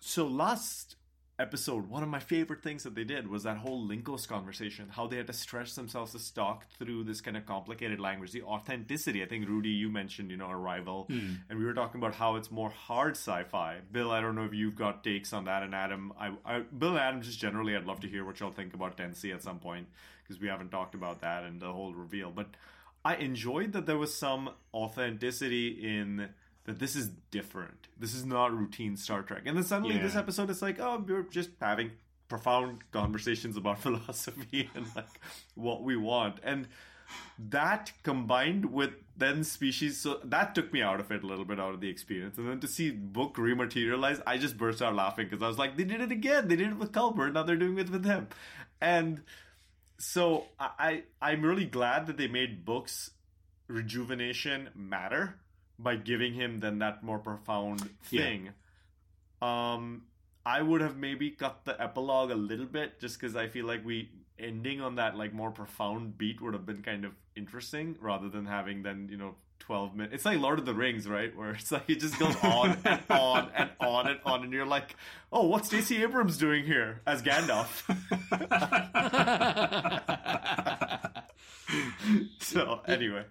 So last episode, one of my favorite things that they did was that whole Lincos conversation. How they had to stretch themselves to talk through this kind of complicated language, the authenticity. I think Rudy, you mentioned, you know, Arrival, Hmm. and we were talking about how it's more hard sci-fi. Bill, I don't know if you've got takes on that, and Adam, I, I Bill and Adam, just generally, I'd love to hear what y'all think about 10C at some point because we haven't talked about that and the whole reveal. But I enjoyed that there was some authenticity in that this is different. This is not routine Star Trek. And then suddenly Yeah. this episode is like, oh, we're just having profound conversations about philosophy and like what we want. And that combined with then species so that took me out of it a little bit out of the experience and then to see book rematerialize i just burst out laughing because i was like they did it again they did it with Culber now they're doing it with him and so I, I i'm really glad that they made books rejuvenation matter by giving him then that more profound Yeah. thing. Um i would have maybe cut the epilogue a little bit just because i feel like we ending on that like more profound beat would have been kind of interesting rather than having then you know 12 minutes it's like lord of the rings right? Where it's like it just goes on and on and on and on and you're like oh what's stacey abrams doing here as gandalf? So anyway.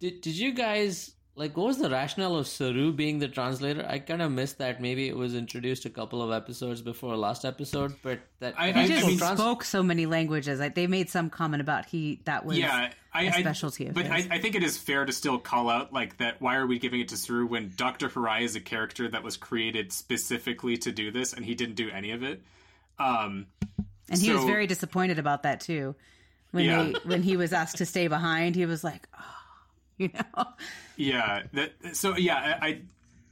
Did Did you guys like what was the rationale of Saru being the translator? I kind of missed that. Maybe it was introduced a couple of episodes before last episode, but that I- he I- just I mean- spoke so many languages. Like they made some comment about he that was yeah, I, a I- specialty of but his. I, I think it is fair to still call out like that. Why are we giving it to Saru when Doctor Hirai is a character that was created specifically to do this, and he didn't do any of it? Um, and he was very disappointed about that too. When Yeah. they when he was asked to stay behind, he was like, oh, you know. Yeah. That, so yeah, I, I,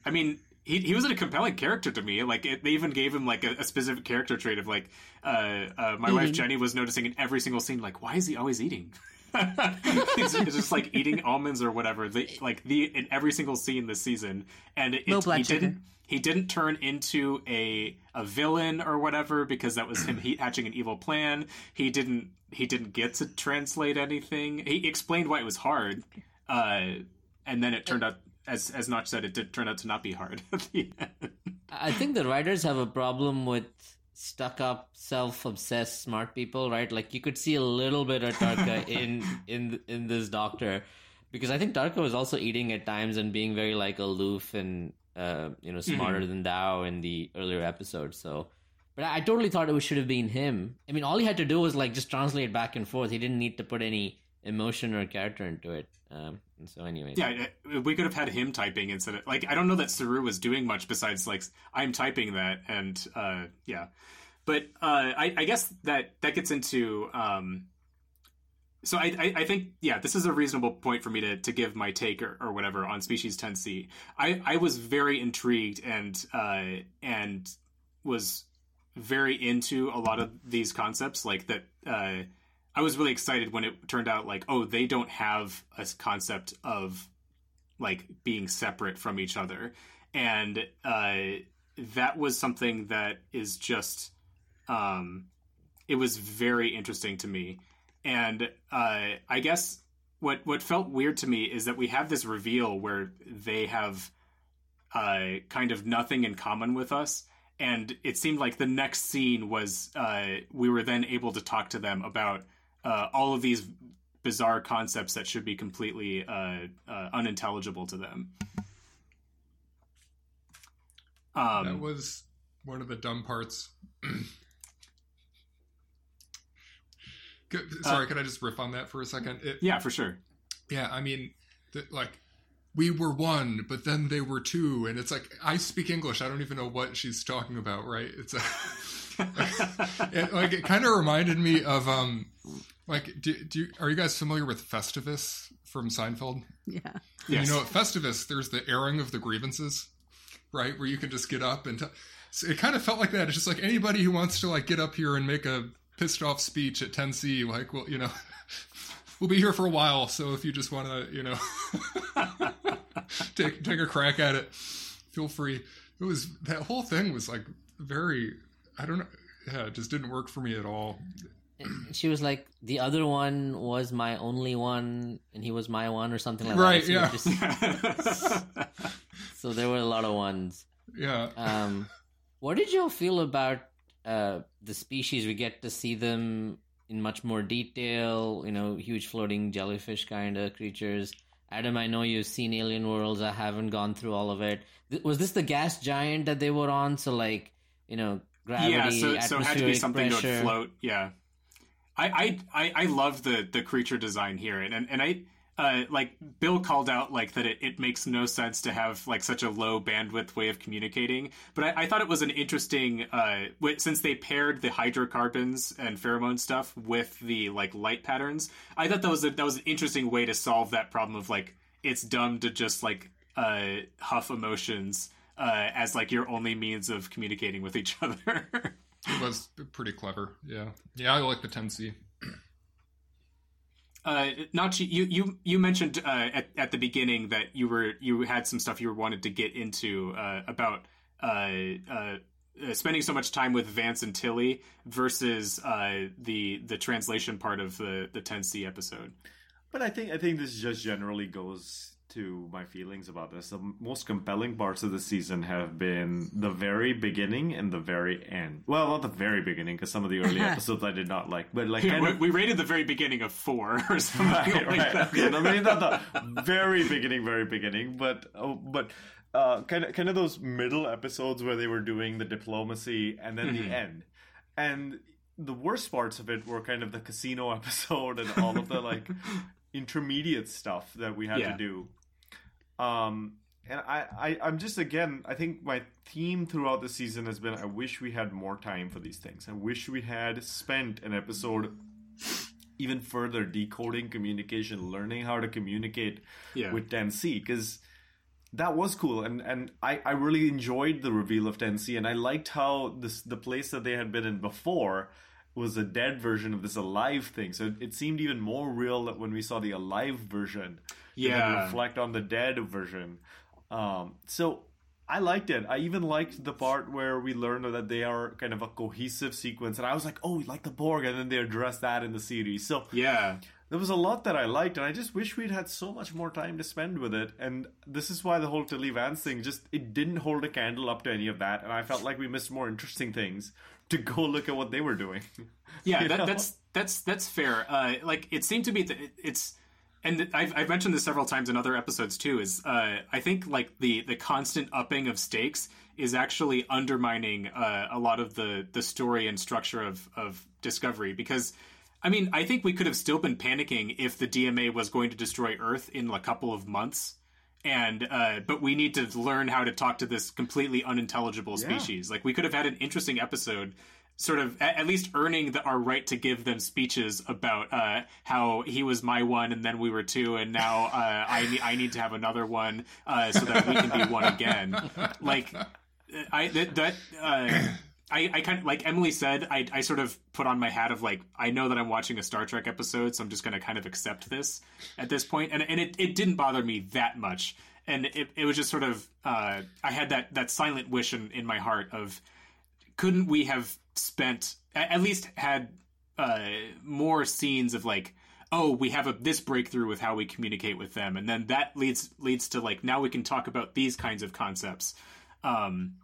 I mean, he he was a compelling character to me. Like it, they even gave him like a, a specific character trait of like, uh, uh my wife Jenny was noticing in every single scene, like, why is he always eating? it's, he's just like eating almonds or whatever. The, like the in every single scene this season, and it, blood he sugar. didn't. He didn't turn into a a villain or whatever because that was him he, hatching an evil plan. He didn't he didn't get to translate anything. He explained why it was hard, uh, and then it turned out as as Notch said, it did turn out to not be hard. at the end. I think the writers have a problem with stuck up, self obsessed smart people, right? Like you could see a little bit of Tarka in in in this doctor, because I think Tarka was also eating at times and being very like aloof and uh, you know smarter Mhm. than thou in the earlier episodes. So, but I, I totally thought it should have been him. I mean, all he had to do was like just translate back and forth. He didn't need to put any emotion or character into it. Um, and so, anyway, Yeah, uh, we could have had him typing instead of like I don't know that Saru was doing much besides like I'm typing that and uh yeah, but uh I, I guess that that gets into um so I, I, I think yeah, this is a reasonable point for me to, to give my take or, or whatever on species 10C. I, I was very intrigued and uh, and was very into a lot of these concepts like that. I was really excited when it turned out like oh they don't have a concept of like being separate from each other, and uh, that was something that is just um, it was very interesting to me. And uh, I guess what what felt weird to me is that we have this reveal where they have uh, kind of nothing in common with us, and it seemed like the next scene was uh, we were then able to talk to them about uh, all of these bizarre concepts that should be completely uh, uh, unintelligible to them. Um, that was one of the dumb parts. Sorry, uh, can I just riff on that for a second? It, yeah, for sure. Yeah, I mean, the, like we were one, but then they were two, and it's like I speak English. I don't even know what she's talking about. Right? It's a, it, like it kind of reminded me of um, like do, do you, are you guys familiar with Festivus from Seinfeld? Yeah. Yes. You know, at Festivus, there's the airing of the grievances, right? Where you can just get up and. T- so it kind of felt like that. It's just like anybody who wants to like get up here and make a pissed off speech at 10C, like, well, you know, we'll be here for a while. So if you just want to, you know, take take a crack at it, feel free. It was that whole thing was like very, I don't know, yeah, it just didn't work for me at all. She was like, the other one was my only one, and he was my one, or something like right, that. Right? yeah. Just... so there were a lot of ones. Yeah. Um, what did you all feel about uh, the species, we get to see them in much more detail. You know, huge floating jellyfish kind of creatures. Adam, I know you've seen Alien Worlds. I haven't gone through all of it. Th- was this the gas giant that they were on? So, like, you know, gravity, yeah, so, so it had to be something pressure. to float. Yeah, I I I, I love the the creature design here, and and, and I uh, like Bill called out like that it, it makes no sense to have like such a low bandwidth way of communicating. But I, I thought it was an interesting uh, since they paired the hydrocarbons and pheromone stuff with the like light patterns. I thought that was a, that was an interesting way to solve that problem of like it's dumb to just like uh, huff emotions uh, as like your only means of communicating with each other. it was pretty clever. Yeah, yeah, I like the 10C. Uh, Nachi, you you you mentioned uh, at at the beginning that you were you had some stuff you wanted to get into uh, about uh, uh, uh, spending so much time with Vance and Tilly versus the the translation part of the the 10C episode. But I think I think this just generally goes to my feelings about this. The most compelling parts of the season have been the very beginning and the very end. Well, not the very beginning because some of the early episodes I did not like, but like yeah, we, of... we, rated the very beginning of four or something right, like right. that. Okay, I mean, not the very beginning, very beginning, but oh, but uh, kind of kind of those middle episodes where they were doing the diplomacy and then mm-hmm. the end, and the worst parts of it were kind of the casino episode and all of the like intermediate stuff that we had yeah. to do um, and I, I, I'm just again, I think my theme throughout the season has been I wish we had more time for these things. I wish we had spent an episode even further decoding communication, learning how to communicate yeah. with 10C because that was cool and and I, I really enjoyed the reveal of 10C and I liked how this the place that they had been in before was a dead version of this alive thing. So it, it seemed even more real that when we saw the alive version yeah reflect on the dead version um, so I liked it. I even liked the part where we learned that they are kind of a cohesive sequence, and I was like, "Oh, we like the Borg," and then they address that in the series. So yeah, there was a lot that I liked, and I just wish we'd had so much more time to spend with it. And this is why the whole Tilly Vance thing just it didn't hold a candle up to any of that, and I felt like we missed more interesting things to go look at what they were doing. Yeah, that, that's that's that's fair. Uh, like it seemed to be that it's and I've, I've mentioned this several times in other episodes too is uh, i think like the the constant upping of stakes is actually undermining uh, a lot of the the story and structure of of discovery. Because i mean i think we could have still been panicking if the dma was going to destroy earth in a couple of months. And uh, but we need to learn how to talk to this completely unintelligible species. Yeah. like we could have had an interesting episode sort of at, least earning the, our right to give them speeches about uh, how he was my one and then we were two and now uh, I I need to have another one uh, so that we can be one again. Like I that, that uh, I, I kind of like Emily said. I, I sort of put on my hat of like I know that I'm watching a Star Trek episode, so I'm just going to kind of accept this at this point, and and it, it didn't bother me that much, and it, it was just sort of uh, I had that that silent wish in, in my heart of couldn't we have spent at least had uh, more scenes of like oh we have a this breakthrough with how we communicate with them, and then that leads leads to like now we can talk about these kinds of concepts. Um,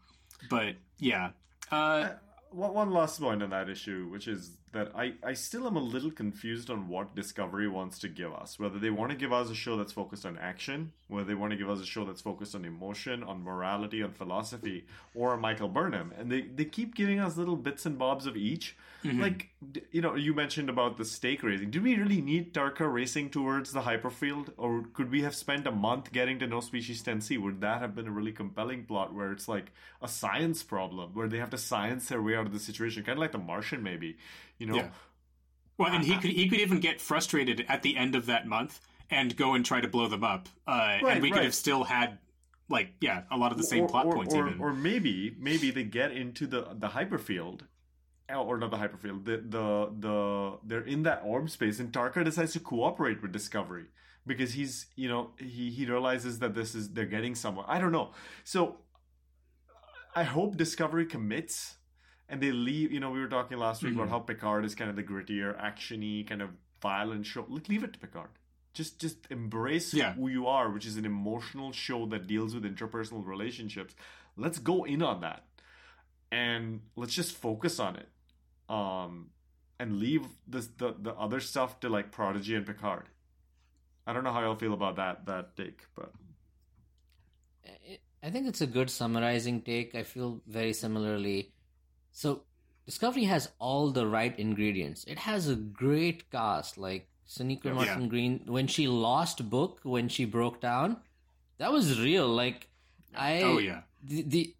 but yeah, uh, one, one last point on that issue, which is that I, I still am a little confused on what Discovery wants to give us. Whether they want to give us a show that's focused on action, whether they want to give us a show that's focused on emotion, on morality, on philosophy, or Michael Burnham. And they, they keep giving us little bits and bobs of each. Mm-hmm. Like, you know, you mentioned about the stake raising. Do we really need Tarka racing towards the hyperfield? Or could we have spent a month getting to know Species 10C? Would that have been a really compelling plot where it's like a science problem, where they have to science their way out of the situation? Kind of like The Martian, maybe. You know? Yeah. Well, and he could he could even get frustrated at the end of that month and go and try to blow them up, uh, Right, and we could have still had like yeah a lot of the same or, plot or, points or, even. or maybe maybe they get into the the hyperfield or not the hyperfield the the the they're in that orb space and Tarka decides to cooperate with Discovery because he's you know he he realizes that this is they're getting somewhere I don't know. So I hope Discovery commits and they leave you know we were talking last week about Mhm. how Picard is kind of the grittier actiony kind of violent show. Like leave it to Picard. Just just embrace Yeah. who you are which is an emotional show that deals with interpersonal relationships. Let's go in on that and let's just focus on it um and leave this the, the other stuff to like prodigy and picard i don't know how y'all feel about that that take but I think it's a good summarizing take. I feel very similarly. So, Discovery has all the right ingredients. It has a great cast, like Sonequa Yeah. Martin Green. When she lost book, when she broke down, that was real. Like, I Oh, yeah. the, the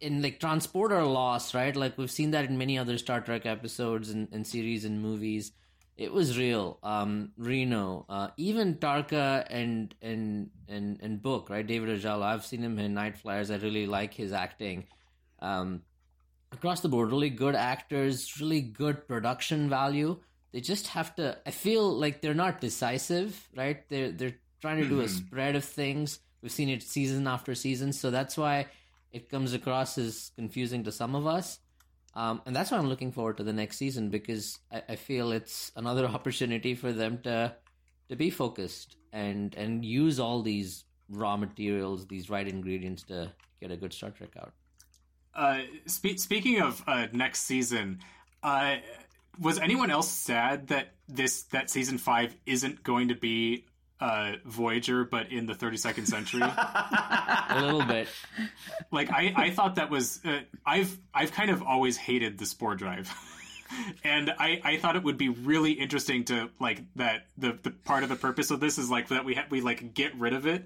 in like transporter loss, right? Like we've seen that in many other Star Trek episodes and, and series and movies. It was real. Um, Reno, uh, even Tarka and and and and Book, right? David Ajala. I've seen him in Nightflyers. I really like his acting. Um, across the board, really good actors, really good production value. They just have to. I feel like they're not decisive, right? They're they're trying to do a Mhm. spread of things. We've seen it season after season, so that's why it comes across as confusing to some of us. Um, and that's why I'm looking forward to the next season because I, I feel it's another opportunity for them to to be focused and and use all these raw materials, these right ingredients to get a good Star Trek out. Uh, spe- speaking of uh, next season, uh, was anyone else sad that this that season five isn't going to be uh, Voyager, but in the 32nd century? A little bit. like I, I thought that was uh, I've I've kind of always hated the spore drive. and I, I thought it would be really interesting to like that the, the part of the purpose of this is like that we ha- we like get rid of it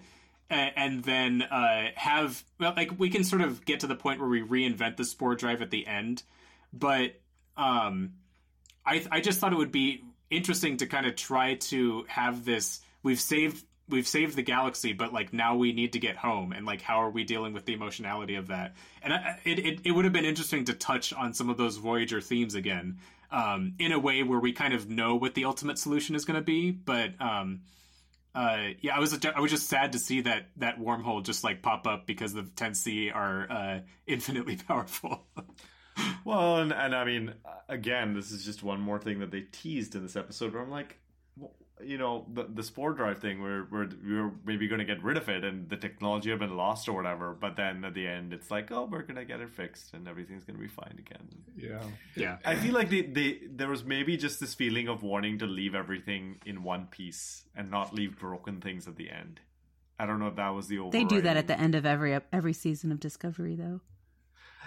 and, and then uh, have well, like we can sort of get to the point where we reinvent the spore drive at the end but um I I just thought it would be interesting to kind of try to have this we've saved we've saved the galaxy but like now we need to get home and like how are we dealing with the emotionality of that? And I, it, it, it would have been interesting to touch on some of those voyager themes again um, in a way where we kind of know what the ultimate solution is going to be but um, uh, yeah i was i was just sad to see that that wormhole just like pop up because the 10c are uh, infinitely powerful. Well and, and i mean again this is just one more thing that they teased in this episode where i'm like you know the the spore drive thing where we're we're maybe going to get rid of it and the technology have been lost or whatever but then at the end it's like oh we're going to get it fixed and everything's going to be fine again Yeah. yeah i feel like they, they there was maybe just this feeling of wanting to leave everything in one piece and not leave broken things at the end i don't know if that was the old. They do that at the end of every every season of Discovery, though.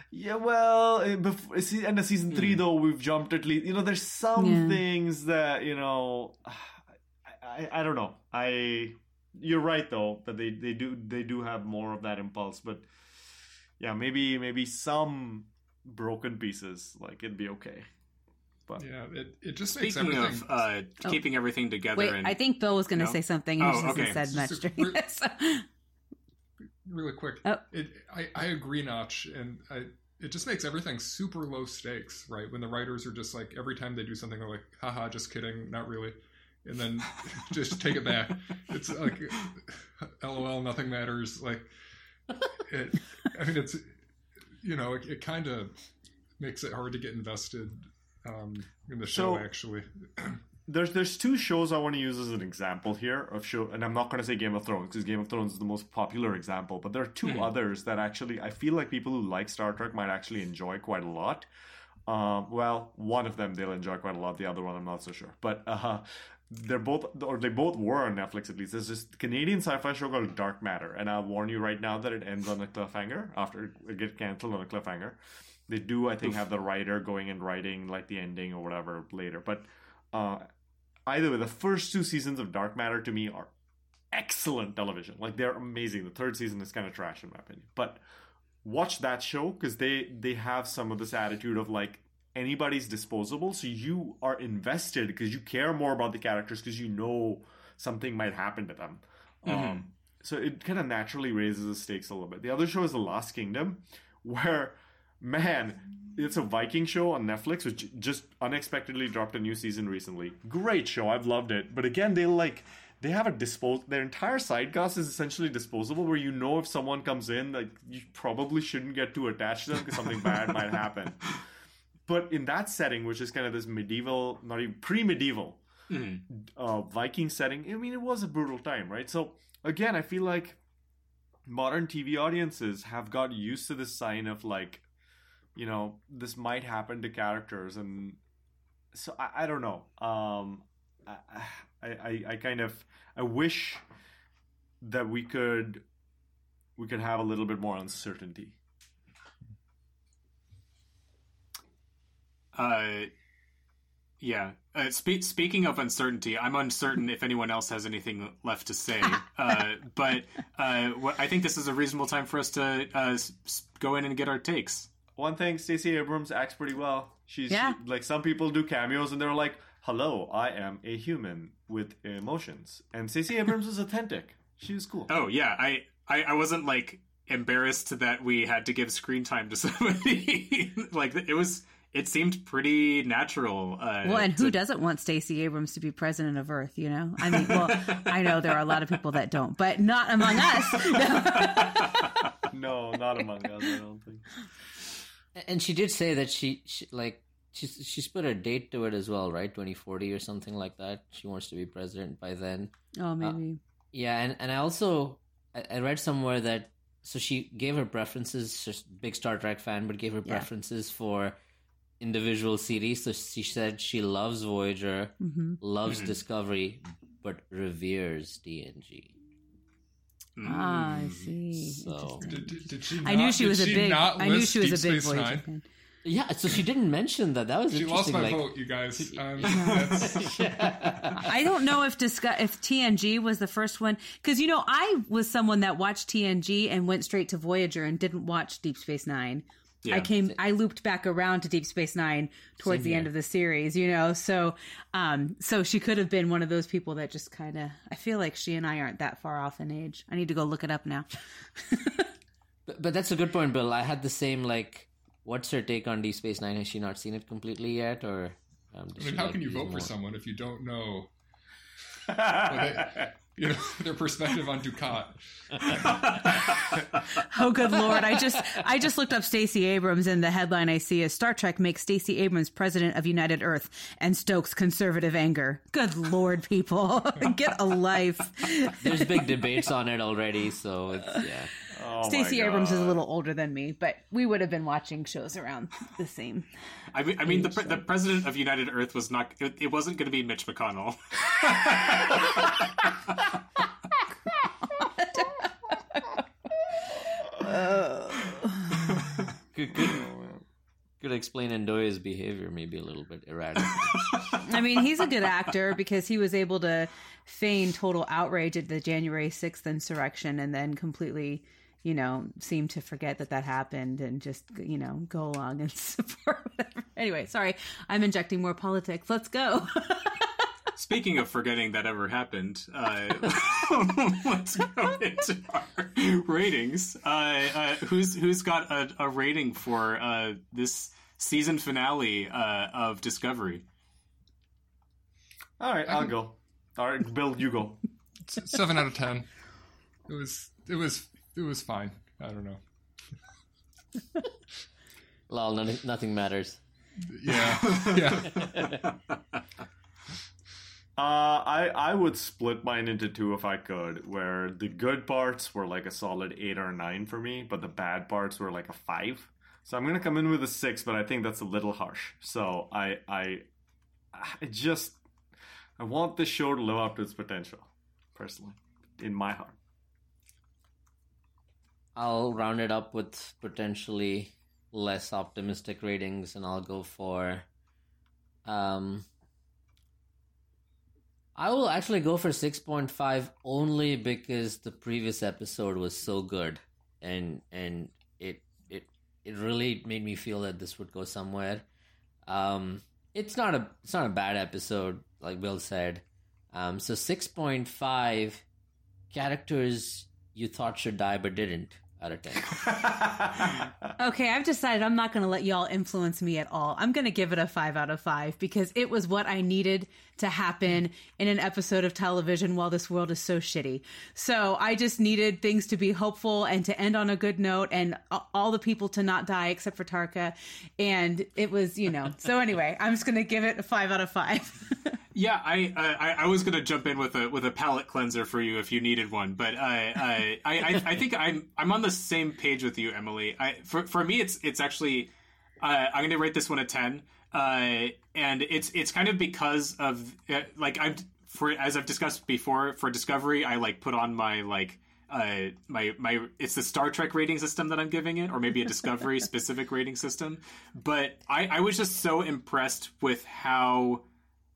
Yeah, well, eh, before see, end of season three, though, we've jumped at least. You know, there's some Yeah. things that you know. I, I I don't know. I you're right though that they they do they do have more of that impulse, but yeah, maybe maybe some broken pieces, like it'd be okay. But yeah, it, it just makes Speaking everything. of uh, Oh. keeping everything together, Wait, and I think Bill was going to No? say something. and Oh, he just okay. hasn't said much a- during this. really quick. Oh. It, I, I agree, Notch, and I, it just makes everything super low stakes, right? When the writers are just like every time they do something, they're like, "Haha, just kidding, not really," and then just take it back. It's like, "LOL, nothing matters." Like, it, I mean, it's you know, it, it kind of makes it hard to get invested um, in the show. So- actually, there's there's two shows I want to use as an example here of show, and I'm not going to say Game of Thrones because Game of Thrones is the most popular example, but there are two others that actually I feel like people who like Star Trek might actually enjoy quite a lot. Um, well, one of them they'll enjoy quite a lot. The other one I'm not so sure, but uh, they're both or they both were on Netflix at least. There's this Canadian sci-fi show called Dark Matter, and I'll warn you right now that it ends on a cliffhanger after it gets canceled on a cliffhanger. They do, I think, have the writer going and writing like the ending or whatever later, but. Uh, either way, the first two seasons of Dark Matter to me are excellent television. Like they're amazing. The third season is kind of trash in my opinion. But watch that show because they they have some of this attitude of like anybody's disposable, so you are invested because you care more about the characters because you know something might happen to them. Um, so it kind of naturally raises the stakes a little bit. The other show is The Last Kingdom, where man, it's a Viking show on Netflix, which just unexpectedly dropped a new season recently. Great show, I've loved it. But again, they like they have a dispose. Their entire side cast is essentially disposable, where you know if someone comes in, like you probably shouldn't get too attached to them because something bad might happen. But in that setting, which is kind of this medieval, not even pre-medieval uh, Viking setting, I mean, it was a brutal time, right? So again, I feel like modern TV audiences have got used to this sign of like, you know, this might happen to characters, and so I, I don't know. Um, I, I, I, I kind of I wish that we could we could have a little bit more uncertainty. Uh, yeah. Uh, spe- speaking of uncertainty, I'm uncertain if anyone else has anything left to say. uh, but uh, what, I think this is a reasonable time for us to uh, s- s- go in and get our takes. One thing, Stacey Abrams acts pretty well. She's Yeah. she- like some people do cameos and they're like, "Hello, I am a human with emotions," and Stacey Abrams is authentic. She was cool. Oh yeah, I, I I wasn't like embarrassed that we had to give screen time to somebody. like it was, it seemed pretty natural. Uh, Well, and who to- doesn't want Stacey Abrams to be president of Earth? You know, I mean, well, I know there are a lot of people that don't, but not among us. no, not among us. I don't think. And she did say that she, she like she's she's put a date to it as well, right? Twenty forty or something like that. She wants to be president by then. oh, maybe. Yeah, and and I also I, I read somewhere that so she gave her preferences. She's a big Star Trek fan, but gave her Yeah. preferences for individual series. So she said she loves Voyager, hmm loves Discovery, but reveres TNG. Ah, I see. So did, did, did she? I knew she did was a big. I knew she was Deep a big Space Voyager Nine? fan. yeah, so she didn't mention that. That was She lost interesting. my like, vote, you guys. Um, that's, I don't know if discuss if TNG was the first one because you know I was someone that watched TNG and went straight to Voyager and didn't watch Deep Space Nine. I came, I looped back around to Deep Space Nine towards the end of the series, you know. So, um, so she could have been one of those people that just kind of. I feel like she and I aren't that far off in age. I need to go look it up now. But, but that's a good point, Bill. I had the same like. What's her take on Deep Space Nine? Has she not seen it completely yet, or? Um, I mean, how like can you using vote for someone if you don't know, what they, you know, their perspective on Dukat? Oh, good lord! I just, I just looked up Stacey Abrams, and the headline I see is Star Trek makes Stacey Abrams president of United Earth and stokes conservative anger. Good lord, people, get a life. There's big debates on it already, so it's yeah. Oh Stacey Abrams is a little older than me, but we would have been watching shows around the same. I mean, I mean the, pre- the president of United Earth was not. It, it wasn't going to be Mitch McConnell. Good, could, could explain Ndoye's behavior maybe a little bit erratic. I mean, he's a good actor because he was able to feign total outrage at the January 6th insurrection and then completely, you know, seem to forget that that happened and just, you know, go along and support whatever. Anyway, sorry, I'm injecting more politics. Let's go. Speaking of forgetting that ever happened, uh, let's go into our ratings. Uh, uh, who's who's got a, a rating for uh, this season finale uh, of Discovery? All right, I'll go. All right, Bill, you go. Seven out of ten. It was it was it was fine. I don't know. Lol, nothing, nothing matters. Yeah, yeah. Uh, I I would split mine into two if I could, where the good parts were like a solid eight or nine for me, but the bad parts were like a five. So I'm gonna come in with a six, but I think that's a little harsh. So I I I just I want this show to live up to its potential, personally, in my heart. I'll round it up with potentially less optimistic ratings, and I'll go for. Um, I will actually go for 6.5 only because the previous episode was so good and and it it it really made me feel that this would go somewhere. Um it's not a it's not a bad episode like Will said. Um so 6.5 characters you thought should die but didn't out of 10. Okay, I've decided I'm not going to let y'all influence me at all. I'm going to give it a 5 out of 5 because it was what I needed to happen in an episode of television while this world is so shitty. So I just needed things to be hopeful and to end on a good note and all the people to not die except for Tarka. And it was, you know. So anyway, I'm just going to give it a 5 out of 5. Yeah, I, I I was gonna jump in with a with a palate cleanser for you if you needed one, but uh, I, I I think I'm I'm on the same page with you, Emily. I for for me it's it's actually uh, I'm gonna rate this one a ten, uh, and it's it's kind of because of uh, like I'm for as I've discussed before for Discovery, I like put on my like uh, my my it's the Star Trek rating system that I'm giving it, or maybe a Discovery specific rating system. But I, I was just so impressed with how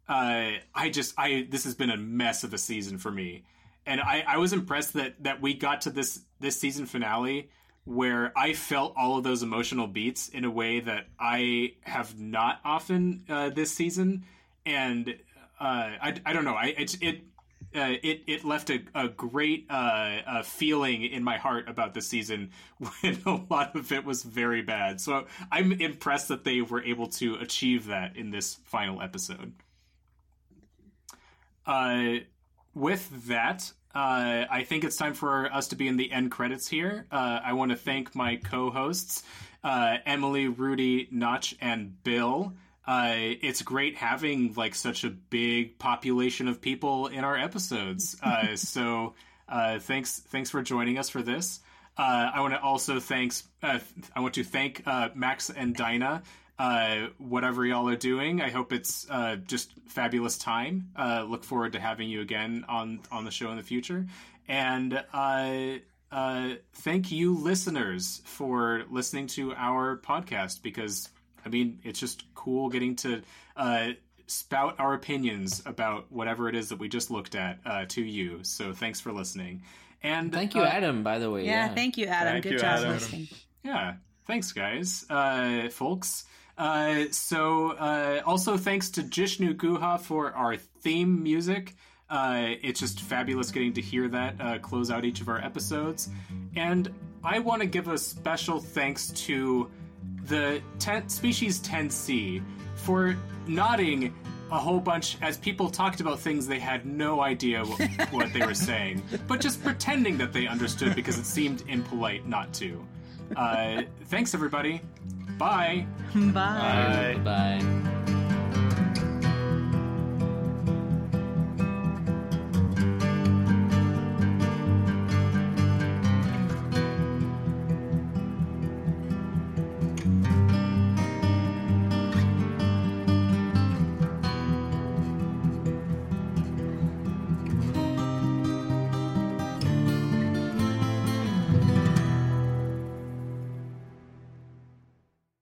uh, I just I this has been a mess of a season for me, and I, I was impressed that that we got to this this season finale where I felt all of those emotional beats in a way that I have not often uh, this season, and uh, I I don't know I it it. Uh, it it left a, a great uh, uh, feeling in my heart about the season when a lot of it was very bad. So I'm impressed that they were able to achieve that in this final episode. Uh, with that, uh, I think it's time for us to be in the end credits here. Uh, I want to thank my co-hosts, uh, Emily, Rudy, Notch, and Bill. Uh, it's great having like such a big population of people in our episodes. Uh, so uh, thanks, thanks for joining us for this. Uh, I want to also thanks. Uh, I want to thank uh, Max and Dinah uh, whatever y'all are doing. I hope it's uh, just fabulous time. Uh, look forward to having you again on on the show in the future. And uh, uh, thank you, listeners, for listening to our podcast because I mean it's just cool getting to uh, spout our opinions about whatever it is that we just looked at uh, to you. So thanks for listening. And Thank you, uh, Adam, by the way. yeah, Yeah. thank you, Adam. Thank Good you, job Adam. listening. Yeah, thanks, guys, uh, folks. Uh, so, uh, also thanks to Jishnu Guha for our theme music. Uh, it's just fabulous getting to hear that uh, close out each of our episodes. And I want to give a special thanks to the 10, species 10C for nodding a whole bunch as people talked about things they had no idea what, what they were saying, but just pretending that they understood because it seemed impolite not to. Uh, thanks, everybody. Bye. Bye. Bye. Bye.